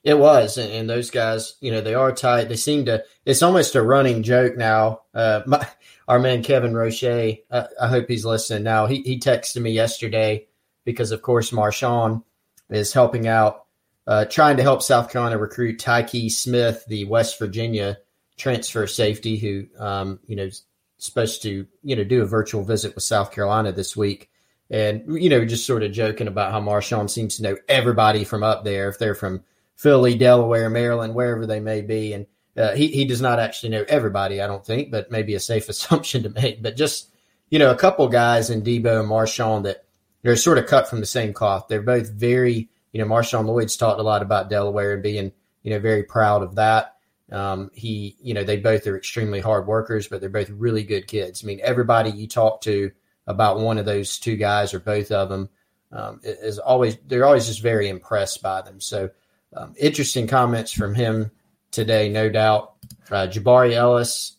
It was, and, those guys, you know, they are tight. They seem to. It's almost a running joke now. Uh, my, our man Kevin Roche, uh, I hope he's listening now. He he texted me yesterday because, of course, Marshawn is helping out, uh, trying to help South Carolina recruit Tykee Smith, the West Virginia transfer safety, who um, you know is supposed to you know do a virtual visit with South Carolina this week. And you know, just sort of joking about how Marshawn seems to know everybody from up there. If they're from Philly, Delaware, Maryland, wherever they may be. And uh, he, he does not actually know everybody, I don't think, but maybe a safe assumption to make. But just, you know, a couple guys in Debo and Marshawn that they're sort of cut from the same cloth. They're both very, you know, Marshawn Lloyd's talked a lot about Delaware and being, you know, very proud of that. Um, he, you know, they both are extremely hard workers, but they're both really good kids. I mean, everybody you talk to about one of those two guys or both of them um, is always, they're always just very impressed by them. So, um, interesting comments from him today, no doubt. Uh, Jabari Ellis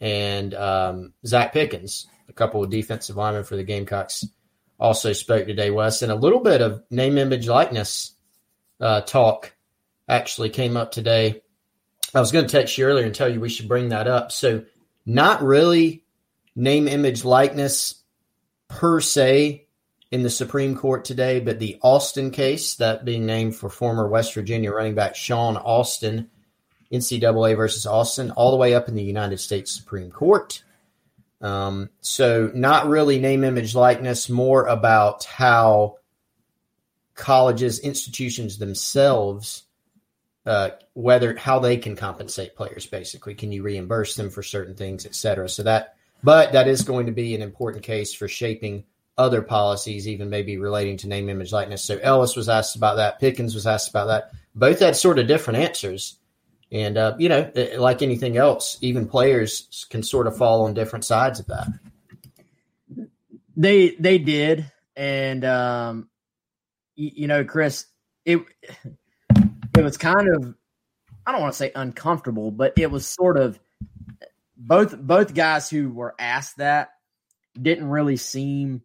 and um, Zacch Pickens, a couple of defensive linemen for the Gamecocks, also spoke today, Wes. And a little bit of name, image, likeness uh, talk actually came up today. I was going to text you earlier and tell you we should bring that up. So, not really name, image, likeness per se in the Supreme Court today, but the Alston case, that being named for former West Virginia running back Shawne Alston, NCAA versus Alston, all the way up in the United States Supreme Court. Um, so, not really name, image, likeness, more about how colleges, institutions themselves, uh, whether how they can compensate players. Basically, can you reimburse them for certain things, et cetera. So that, but that is going to be an important case for shaping other policies, even maybe relating to name, image, likeness. So Ellis was asked about that. Pickens was asked about that. Both had sort of different answers. And, uh, you know, like anything else, even players can sort of fall on different sides of that. They they did, and um, you, you know, Chris, it it was kind of I don't want to say uncomfortable, but it was sort of both both guys who were asked that didn't really seem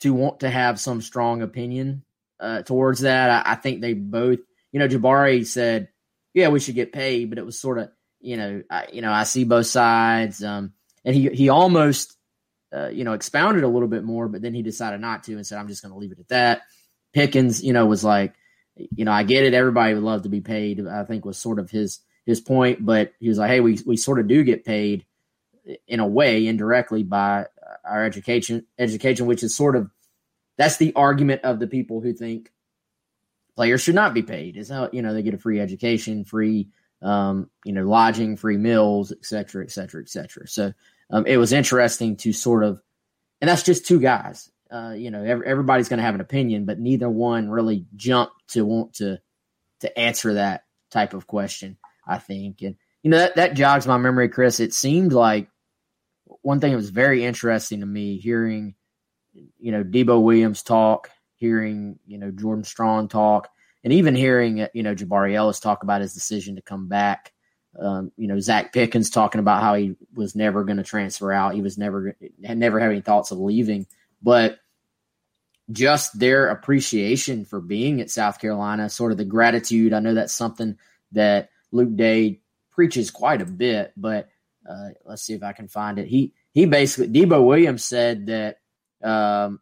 to want to have some strong opinion uh, towards that. I, I, think they both, you know, Jabari said, "Yeah, we should get paid," but it was sort of, you know, I, you know, I see both sides, um, and he he almost, uh, you know, expounded a little bit more, but then he decided not to and said, "I'm just going to leave it at that." Pickens, you know, was like, you know, I get it. Everybody would love to be paid. I think was sort of his his point, but he was like, "Hey, we we sort of do get paid." in a way indirectly by our education education, which is sort of that's the argument of the people who think players should not be paid. Is how you know they get a free education, free um, you know lodging, free meals, et cetera, et cetera, et cetera. So um, it was interesting to sort of, and that's just two guys. Uh, you know, every, everybody's going to have an opinion, but neither one really jumped to want to to answer that type of question. I think, and you know that that jogs my memory, Chris. It seemed like one thing that was very interesting to me hearing, you know, Debo Williams talk, hearing, you know, Jordan Strong talk, and even hearing, you know, Jabari Ellis talk about his decision to come back. Um, you know, Zacch Pickens talking about how he was never going to transfer out. He was never had never had any thoughts of leaving, but just their appreciation for being at South Carolina, sort of the gratitude. I know that's something that Luke Day preaches quite a bit, but uh, let's see if I can find it. He he basically Debo Williams said that um,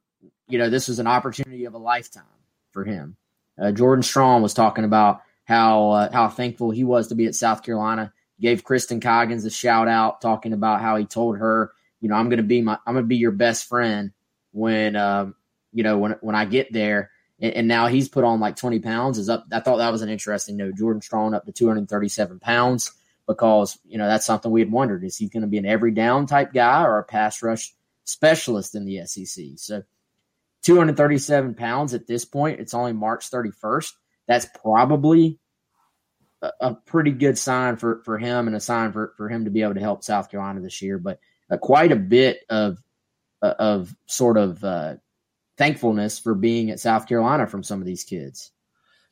you know this was an opportunity of a lifetime for him. Uh, Jordan Strong was talking about how uh, how thankful he was to be at South Carolina. gave Kristen Coggins a shout out, talking about how he told her, you know, I'm going to be my, I'm to be your best friend when, um, you know, when when I get there. And, and, now he's put on like 20 pounds. Is up. I thought that was an interesting note. Jordan Strong up to 237 pounds because you know that's something we had wondered: is he going to be an every down type guy or a pass rush specialist in the SEC? So 237 pounds at this point. It's only March 31st. That's probably a, a pretty good sign for, for him and a sign for, for him to be able to help South Carolina this year. But uh, quite a bit of uh, of sort of uh, thankfulness for being at South Carolina from some of these kids.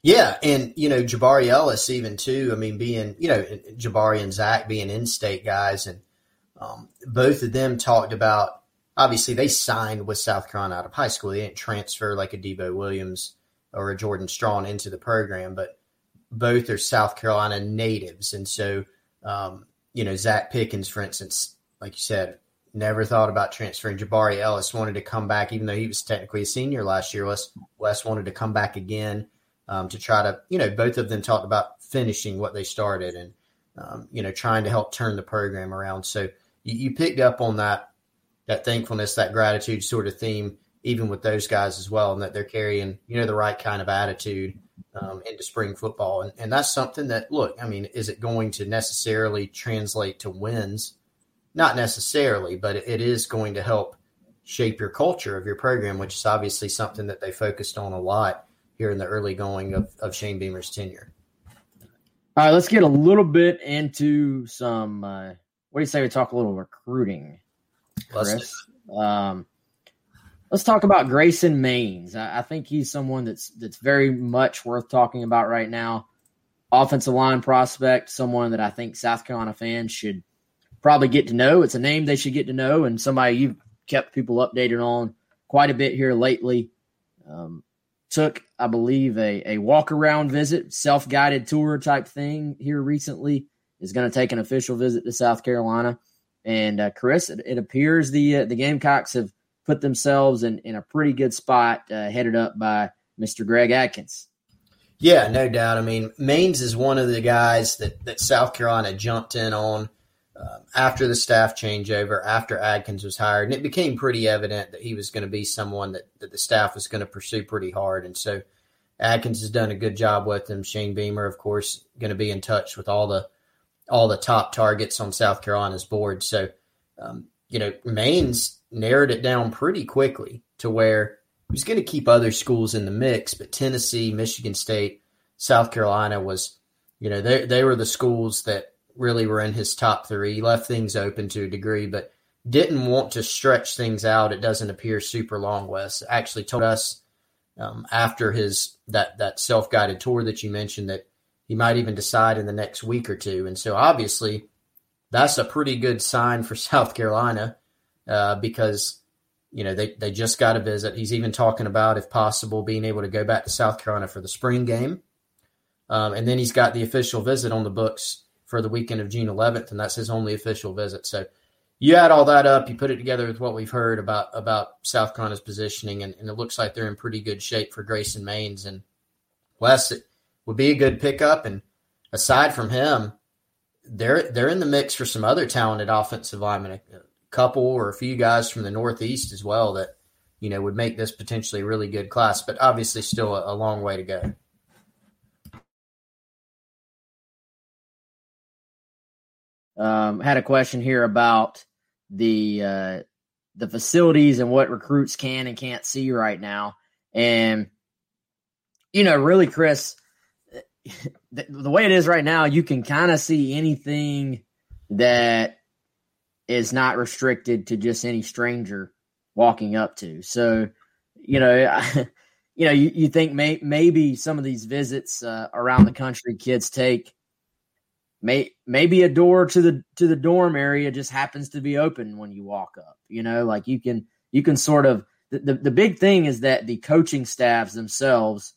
Yeah, and you know Jabari Ellis even too. I mean, being you know Jabari and Zacch being in-state guys, and um, both of them talked about obviously they signed with South Carolina out of high school. They didn't transfer like a Debo Williams or a Jordan Strong into the program, but both are South Carolina natives. And so, um, you know, Zacch Pickens, for instance, like you said, never thought about transferring. Jabari Ellis wanted to come back, even though he was technically a senior last year. Wes, Wes wanted to come back again um, to try to, you know, both of them talked about finishing what they started and, um, you know, trying to help turn the program around. So you, you picked up on that that thankfulness, that gratitude sort of theme, even with those guys as well, and that they're carrying, you know, the right kind of attitude um, into spring football. And, and that's something that, look, I mean, is it going to necessarily translate to wins? Not necessarily, but it is going to help shape your culture of your program, which is obviously something that they focused on a lot here in the early going of, of Shane Beamer's tenure. All right, let's get a little bit into some. Uh, what do you say we talk a little recruiting? Chris. Um, let's talk about Grayson Maines. I, I, think he's someone that's that's very much worth talking about right now. Offensive line prospect, someone that I think South Carolina fans should probably get to know. It's a name they should get to know, and somebody you've kept people updated on quite a bit here lately. Um, took, I believe, a, a walk around visit, self guided tour type thing here recently. Is going to take an official visit to South Carolina. And uh, Chris, it, it, appears the uh, the Gamecocks have put themselves in, in a pretty good spot, uh, headed up by Mr. Greg Adkins. Yeah, no doubt. I mean, Maines is one of the guys that, that South Carolina jumped in on uh, after the staff changeover, after Adkins was hired. And it became pretty evident that he was going to be someone that, that the staff was going to pursue pretty hard. And so Adkins has done a good job with him. Shane Beamer, of course, going to be in touch with all the all the top targets on South Carolina's board. So, um, you know, Maines narrowed it down pretty quickly to where he's going to keep other schools in the mix, but Tennessee, Michigan State, South Carolina was, you know, they they were the schools that really were in his top three. He left things open to a degree, but didn't want to stretch things out. It doesn't appear super long. Wes actually told us um, after his that that self guided tour that you mentioned that he might even decide in the next week or two. And so obviously, that's a pretty good sign for South Carolina uh, because you know they they just got a visit. He's even talking about, if possible, being able to go back to South Carolina for the spring game, um, and then he's got the official visit on the books for the weekend of June 11th, and that's his only official visit. So you add all that up, you put it together with what we've heard about about South Carolina's positioning, and, and it looks like they're in pretty good shape for Grayson Maines and Wes would be a good pickup. And aside from him, they're they're in the mix for some other talented offensive linemen, a couple or a few guys from the Northeast as well that you know would make this potentially a really good class. But obviously, still a, a long way to go. Um, had a question here about the uh, the facilities and what recruits can and can't see right now, and you know, really, Chris, the, the way it is right now, you can kind of see anything that is not restricted to just any stranger walking up to. So, you know, I, you know, you, you think may, maybe some of these visits uh, around the country kids take, may maybe a door to the to the dorm area just happens to be open when you walk up. You know, like you can you can sort of the, the, the big thing is that the coaching staffs themselves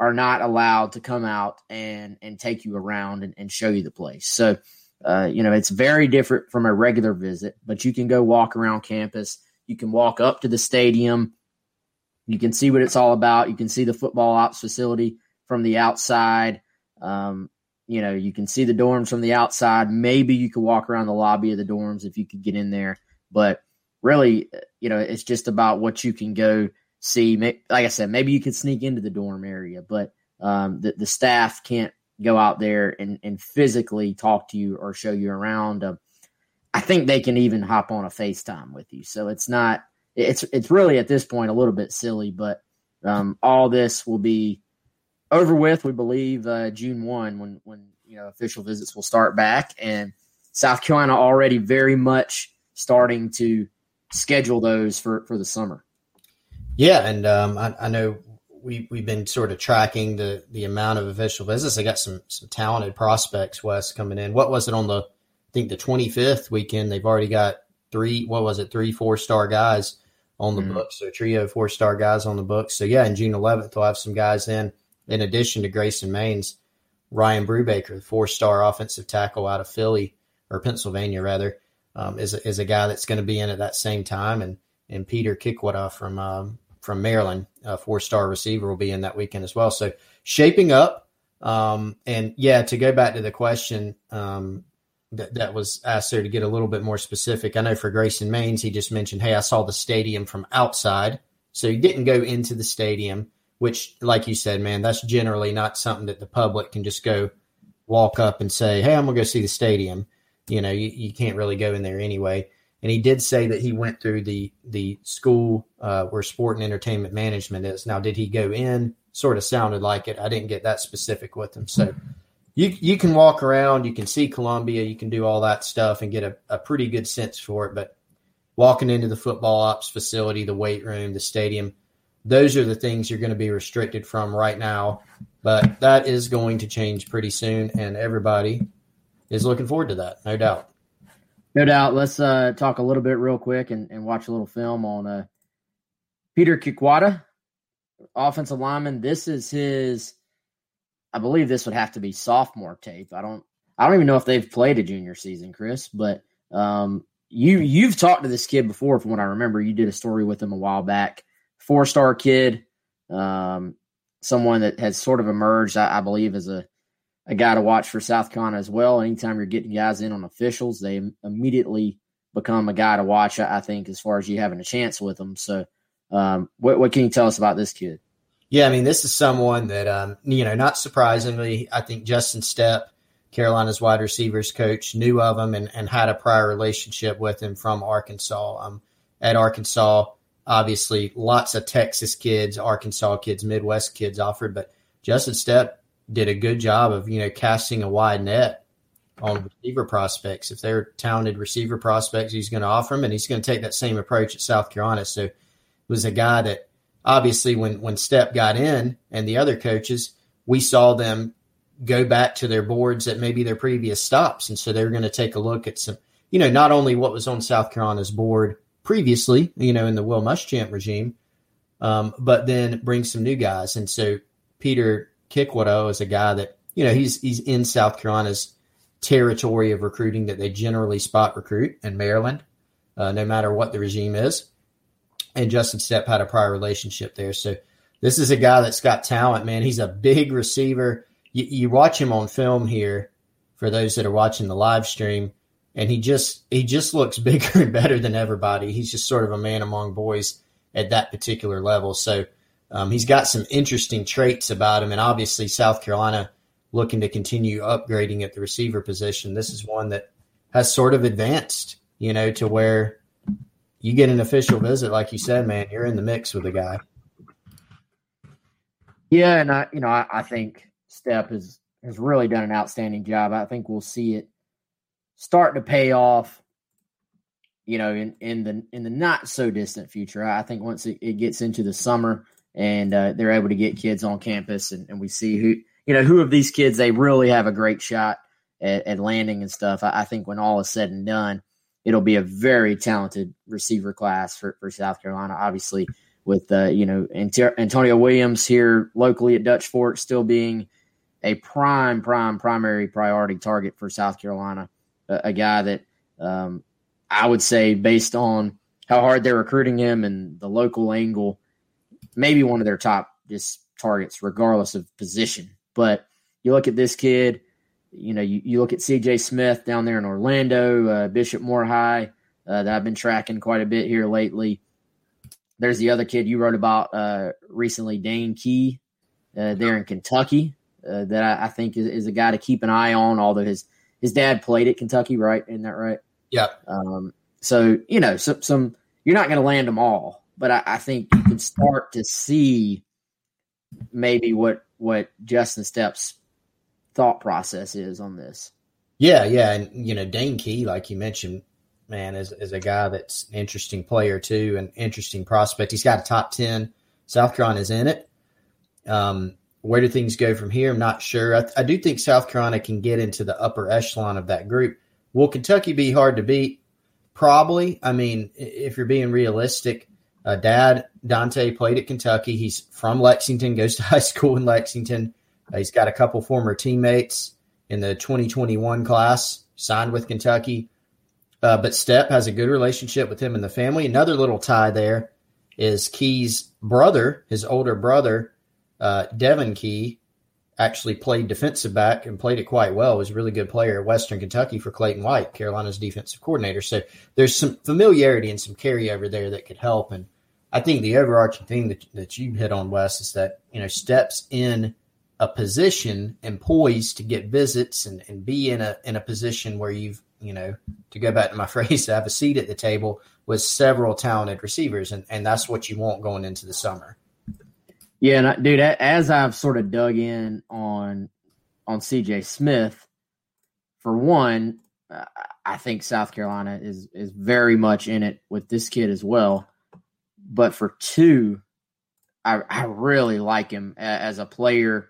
are not allowed to come out and and take you around and, and show you the place. So, uh, you know, it's very different from a regular visit, but you can go walk around campus. You can walk up to the stadium. You can see what it's all about. You can see the football ops facility from the outside. Um, you know, you can see the dorms from the outside. Maybe you could walk around the lobby of the dorms if you could get in there. But really, you know, it's just about what you can go see. Like I said, maybe you could sneak into the dorm area, but um, the, the staff can't go out there and, and physically talk to you or show you around. Uh, I think they can even hop on a FaceTime with you. So it's not, it's, it's really at this point a little bit silly, but um, all this will be over with, we believe, uh, June 1 when, when, you know, official visits will start back. And South Carolina already very much starting to schedule those for, for the summer. Yeah. And um, I, I know we we've been sort of tracking the the amount of official visits. They got some some talented prospects, West coming in. What was it on the I think the 25th weekend? They've already got three. What was it? Three four star guys on the mm-hmm. books. So trio four star guys on the books. So yeah, in June 11th we'll have some guys in. In addition to Grayson Maines, Ryan Brubaker, four star offensive tackle out of Philly or Pennsylvania rather, um, is a, is a guy that's going to be in at that same time, and and Peter Kikwada from um, from Maryland, a four star receiver, will be in that weekend as well. So shaping up. Um, and yeah, to go back to the question um, that, that was asked there to get a little bit more specific, I know for Grayson Maines, he just mentioned, hey, I saw the stadium from outside. So he didn't go into the stadium, which, like you said, man, that's generally not something that the public can just go walk up and say, hey, I'm going to go see the stadium. You know, you, you can't really go in there anyway and he did say that he went through the the school uh, where sport and entertainment management is. Now, did he go in? Sort of sounded like it. I didn't get that specific with him. So you you can walk around, you can see Columbia, you can do all that stuff and get a, a pretty good sense for it. But walking into the football ops facility, the weight room, the stadium, those are the things you're going to be restricted from right now. But that is going to change pretty soon, and everybody is looking forward to that, no doubt. No doubt. Let's uh, talk a little bit real quick and, and watch a little film on uh, Peter Kikwada, offensive lineman. This is his, I believe this would have to be sophomore tape. I don't, I don't even know if they've played a junior season, Chris. But um, you you've talked to this kid before, from what I remember. You did a story with him a while back. Four star kid, um, someone that has sort of emerged, I, I believe, as a a guy to watch for South Carolina as well. Anytime you're getting guys in on officials, they immediately become a guy to watch. I think as far as you having a chance with them. So, um, what, what can you tell us about this kid? Yeah, I mean, this is someone that um, you know, not surprisingly, I think Justin Stepp, Carolina's wide receivers coach, knew of him and, and had a prior relationship with him from Arkansas. Um, at Arkansas, obviously, lots of Texas kids, Arkansas kids, Midwest kids offered, but Justin Stepp did a good job of you know casting a wide net on receiver prospects. If they're talented receiver prospects, he's going to offer them, and he's going to take that same approach at South Carolina. So it was a guy that obviously when when Stepp got in and the other coaches, we saw them go back to their boards at maybe their previous stops, and so they were going to take a look at some, you know, not only what was on South Carolina's board previously, you know, in the Will Muschamp regime, um, but then bring some new guys, and so Peter Kikwada is a guy that you know he's he's in South Carolina's territory of recruiting that they generally spot recruit in Maryland, uh, no matter what the regime is. And Justin Stepp had a prior relationship there, so this is a guy that's got talent, man. He's a big receiver. You, you watch him on film here for those that are watching the live stream, and he just he just looks bigger and better than everybody. He's just sort of a man among boys at that particular level. So um, he's got some interesting traits about him, and obviously South Carolina looking to continue upgrading at the receiver position. This is one that has sort of advanced, you know, to where you get an official visit, like you said, man, you're in the mix with the guy. Yeah, and I, you know, I, I think Stepp has has really done an outstanding job. I think we'll see it start to pay off you know, in, in the in the not so distant future. I think once it, it gets into the summer, and uh, they're able to get kids on campus, and, and, we see who you know who of these kids they really have a great shot at, at landing and stuff. I, I, think when all is said and done, it'll be a very talented receiver class for, for South Carolina. Obviously, with uh, you know Antonio Williams here locally at Dutch Fork still being a prime, prime, primary priority target for South Carolina, a, a guy that um, I would say based on how hard they're recruiting him and the local angle maybe one of their top just targets, regardless of position. But you look at this kid, you know, you, you look at CJ Smith down there in Orlando, uh, Bishop Moore High, uh, that I've been tracking quite a bit here lately. There's the other kid you wrote about uh, recently, Dane Key, uh, there in Kentucky, uh, that I, I think is, is, a guy to keep an eye on. Although his his dad played at Kentucky, right? Isn't that right? Yeah. Um, so you know, some, some you're not going to land them all, but I, I think you can start to see maybe what what Justin Stepp's thought process is on this. Yeah, yeah, and you know Dane Key, like you mentioned, man, is is a guy that's an interesting player too, an interesting prospect. He's got a top ten. South Carolina is in it. Um, where do things go from here? I'm not sure. I, I, do think South Carolina can get into the upper echelon of that group. Will Kentucky be hard to beat? Probably. I mean, if you're being realistic, uh, Dad Dante played at Kentucky. He's from Lexington, goes to high school in Lexington. Uh, he's got a couple former teammates in the 2021 class, signed with Kentucky. Uh, but Stepp has a good relationship with him and the family. Another little tie there is Key's brother, his older brother, uh, Devin Key, actually played defensive back and played it quite well. Was a really good player at Western Kentucky for Clayton White, Carolina's defensive coordinator. So there's some familiarity and some carryover there that could help. And I think the overarching thing that, that you hit on, Wes, is that, you know, Stepp's in a position and poised to get visits and, and be in a in a position where you've, you know, to go back to my phrase, have a seat at the table with several talented receivers. And, and that's what you want going into the summer. Yeah, and I, dude, as I've sort of dug in on on CJ Smith, for one, I think South Carolina is is very much in it with this kid as well. But for two, I, I really like him as a player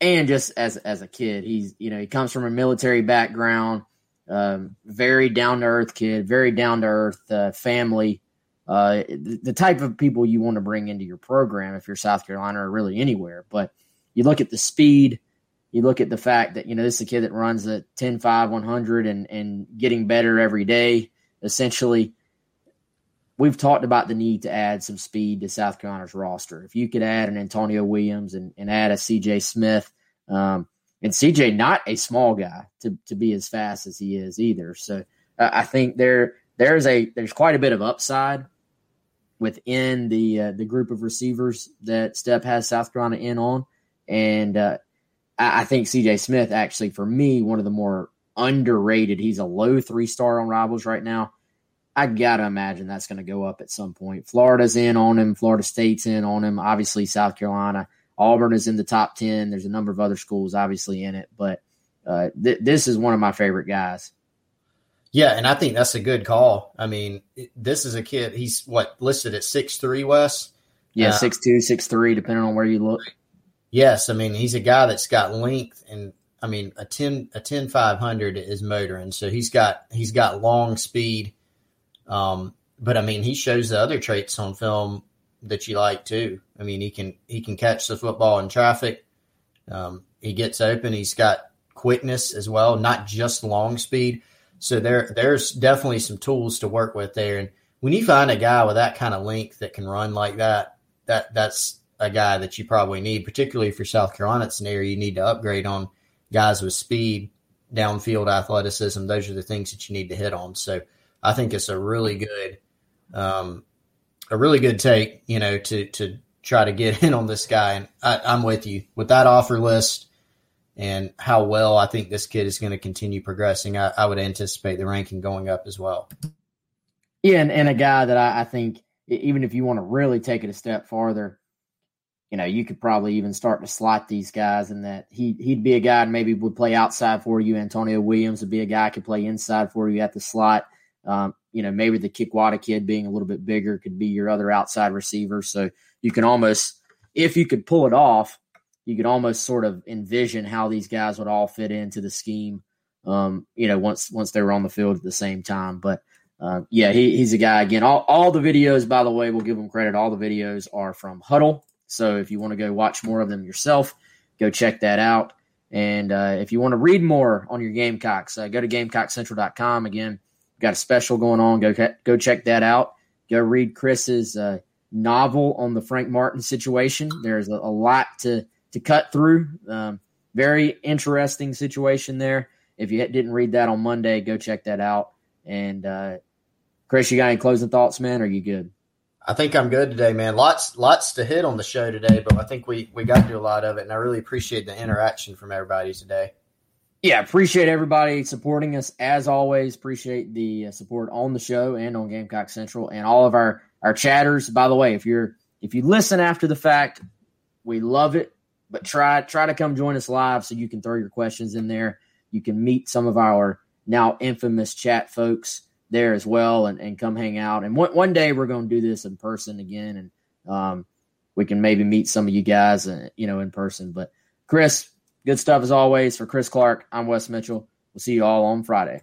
and just as as a kid. He's you know he comes from a military background, um, very down to earth kid, very down to earth uh, family uh, the type of people you want to bring into your program if you're South Carolina or really anywhere. But you look at the speed, you look at the fact that, you know, this is a kid that runs a 10, 5, 100 and, and getting better every day. Essentially, we've talked about the need to add some speed to South Carolina's roster. If you could add an Antonio Williams and, and add a CJ Smith, um, and CJ not a small guy to, to be as fast as he is either. So uh, I think there there's a there's quite a bit of upside within the uh, the group of receivers that Stepp has South Carolina in on, and uh, I, I, think C.J. Smith actually for me one of the more underrated. He's a low three star on Rivals right now. I gotta imagine that's going to go up at some point. Florida's in on him. Florida State's in on him. Obviously, South Carolina. Auburn is in the top ten. There's a number of other schools obviously in it, but uh, th- this is one of my favorite guys. Yeah, and I think that's a good call. I mean, this is a kid. He's what listed at six three, Wes. Yeah, uh, six two, six three, depending on where you look. Yes, I mean he's a guy that's got length, and I mean a ten a ten five hundred is motoring, so he's got he's got long speed. Um, but I mean he shows the other traits on film that you like too. I mean he can he can catch the football in traffic. Um, he gets open. He's got quickness as well, not just long speed. So there there's definitely some tools to work with there. And when you find a guy with that kind of length that can run like that, that that's a guy that you probably need, particularly for South Carolina. It's you need to upgrade on guys with speed, downfield athleticism. Those are the things that you need to hit on. So I think it's a really good, um, a really good take, you know, to to try to get in on this guy. And I, I'm with you with that offer list and how well I think this kid is going to continue progressing, I, I, would anticipate the ranking going up as well. Yeah, and, and a guy that I, I, think even if you want to really take it a step farther, you know, you could probably even start to slot these guys in that he he'd be a guy and maybe would play outside for you. Antonio Williams would be a guy could play inside for you at the slot. Um, you know, maybe the Kikwada kid being a little bit bigger could be your other outside receiver. So you can almost, if you could pull it off, you could almost sort of envision how these guys would all fit into the scheme. Um, you know, once once they were on the field at the same time. But uh, yeah, he, he's a guy again. All all the videos, by the way, we'll give him credit. All the videos are from Hudl. So if you want to go watch more of them yourself, go check that out. And uh, if you want to read more on your Gamecocks, uh, go to GamecockCentral.com. Again, got a special going on. Go go check that out. Go read Chris's uh, novel on the Frank Martin situation. There's a, a lot to to cut through. Um, very interesting situation there. If you didn't read that on Monday, go check that out. And uh, Chris, you got any closing thoughts, man? Are you good? I think I'm good today, man. Lots, lots to hit on the show today, but I think we we got through a lot of it, and I really appreciate the interaction from everybody today. Yeah, appreciate everybody supporting us as always. Appreciate the uh, support on the show and on Gamecock Central and all of our our chatters. By the way, if you're if you listen after the fact, we love it. But try try to come join us live so you can throw your questions in there. You can meet some of our now infamous chat folks there as well and, and come hang out. And one, one day we're going to do this in person again. And um, we can maybe meet some of you guys, uh, you know, in person. But Chris, good stuff as always. For Chris Clark, I'm Wes Mitchell. We'll see you all on Friday.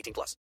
18 plus.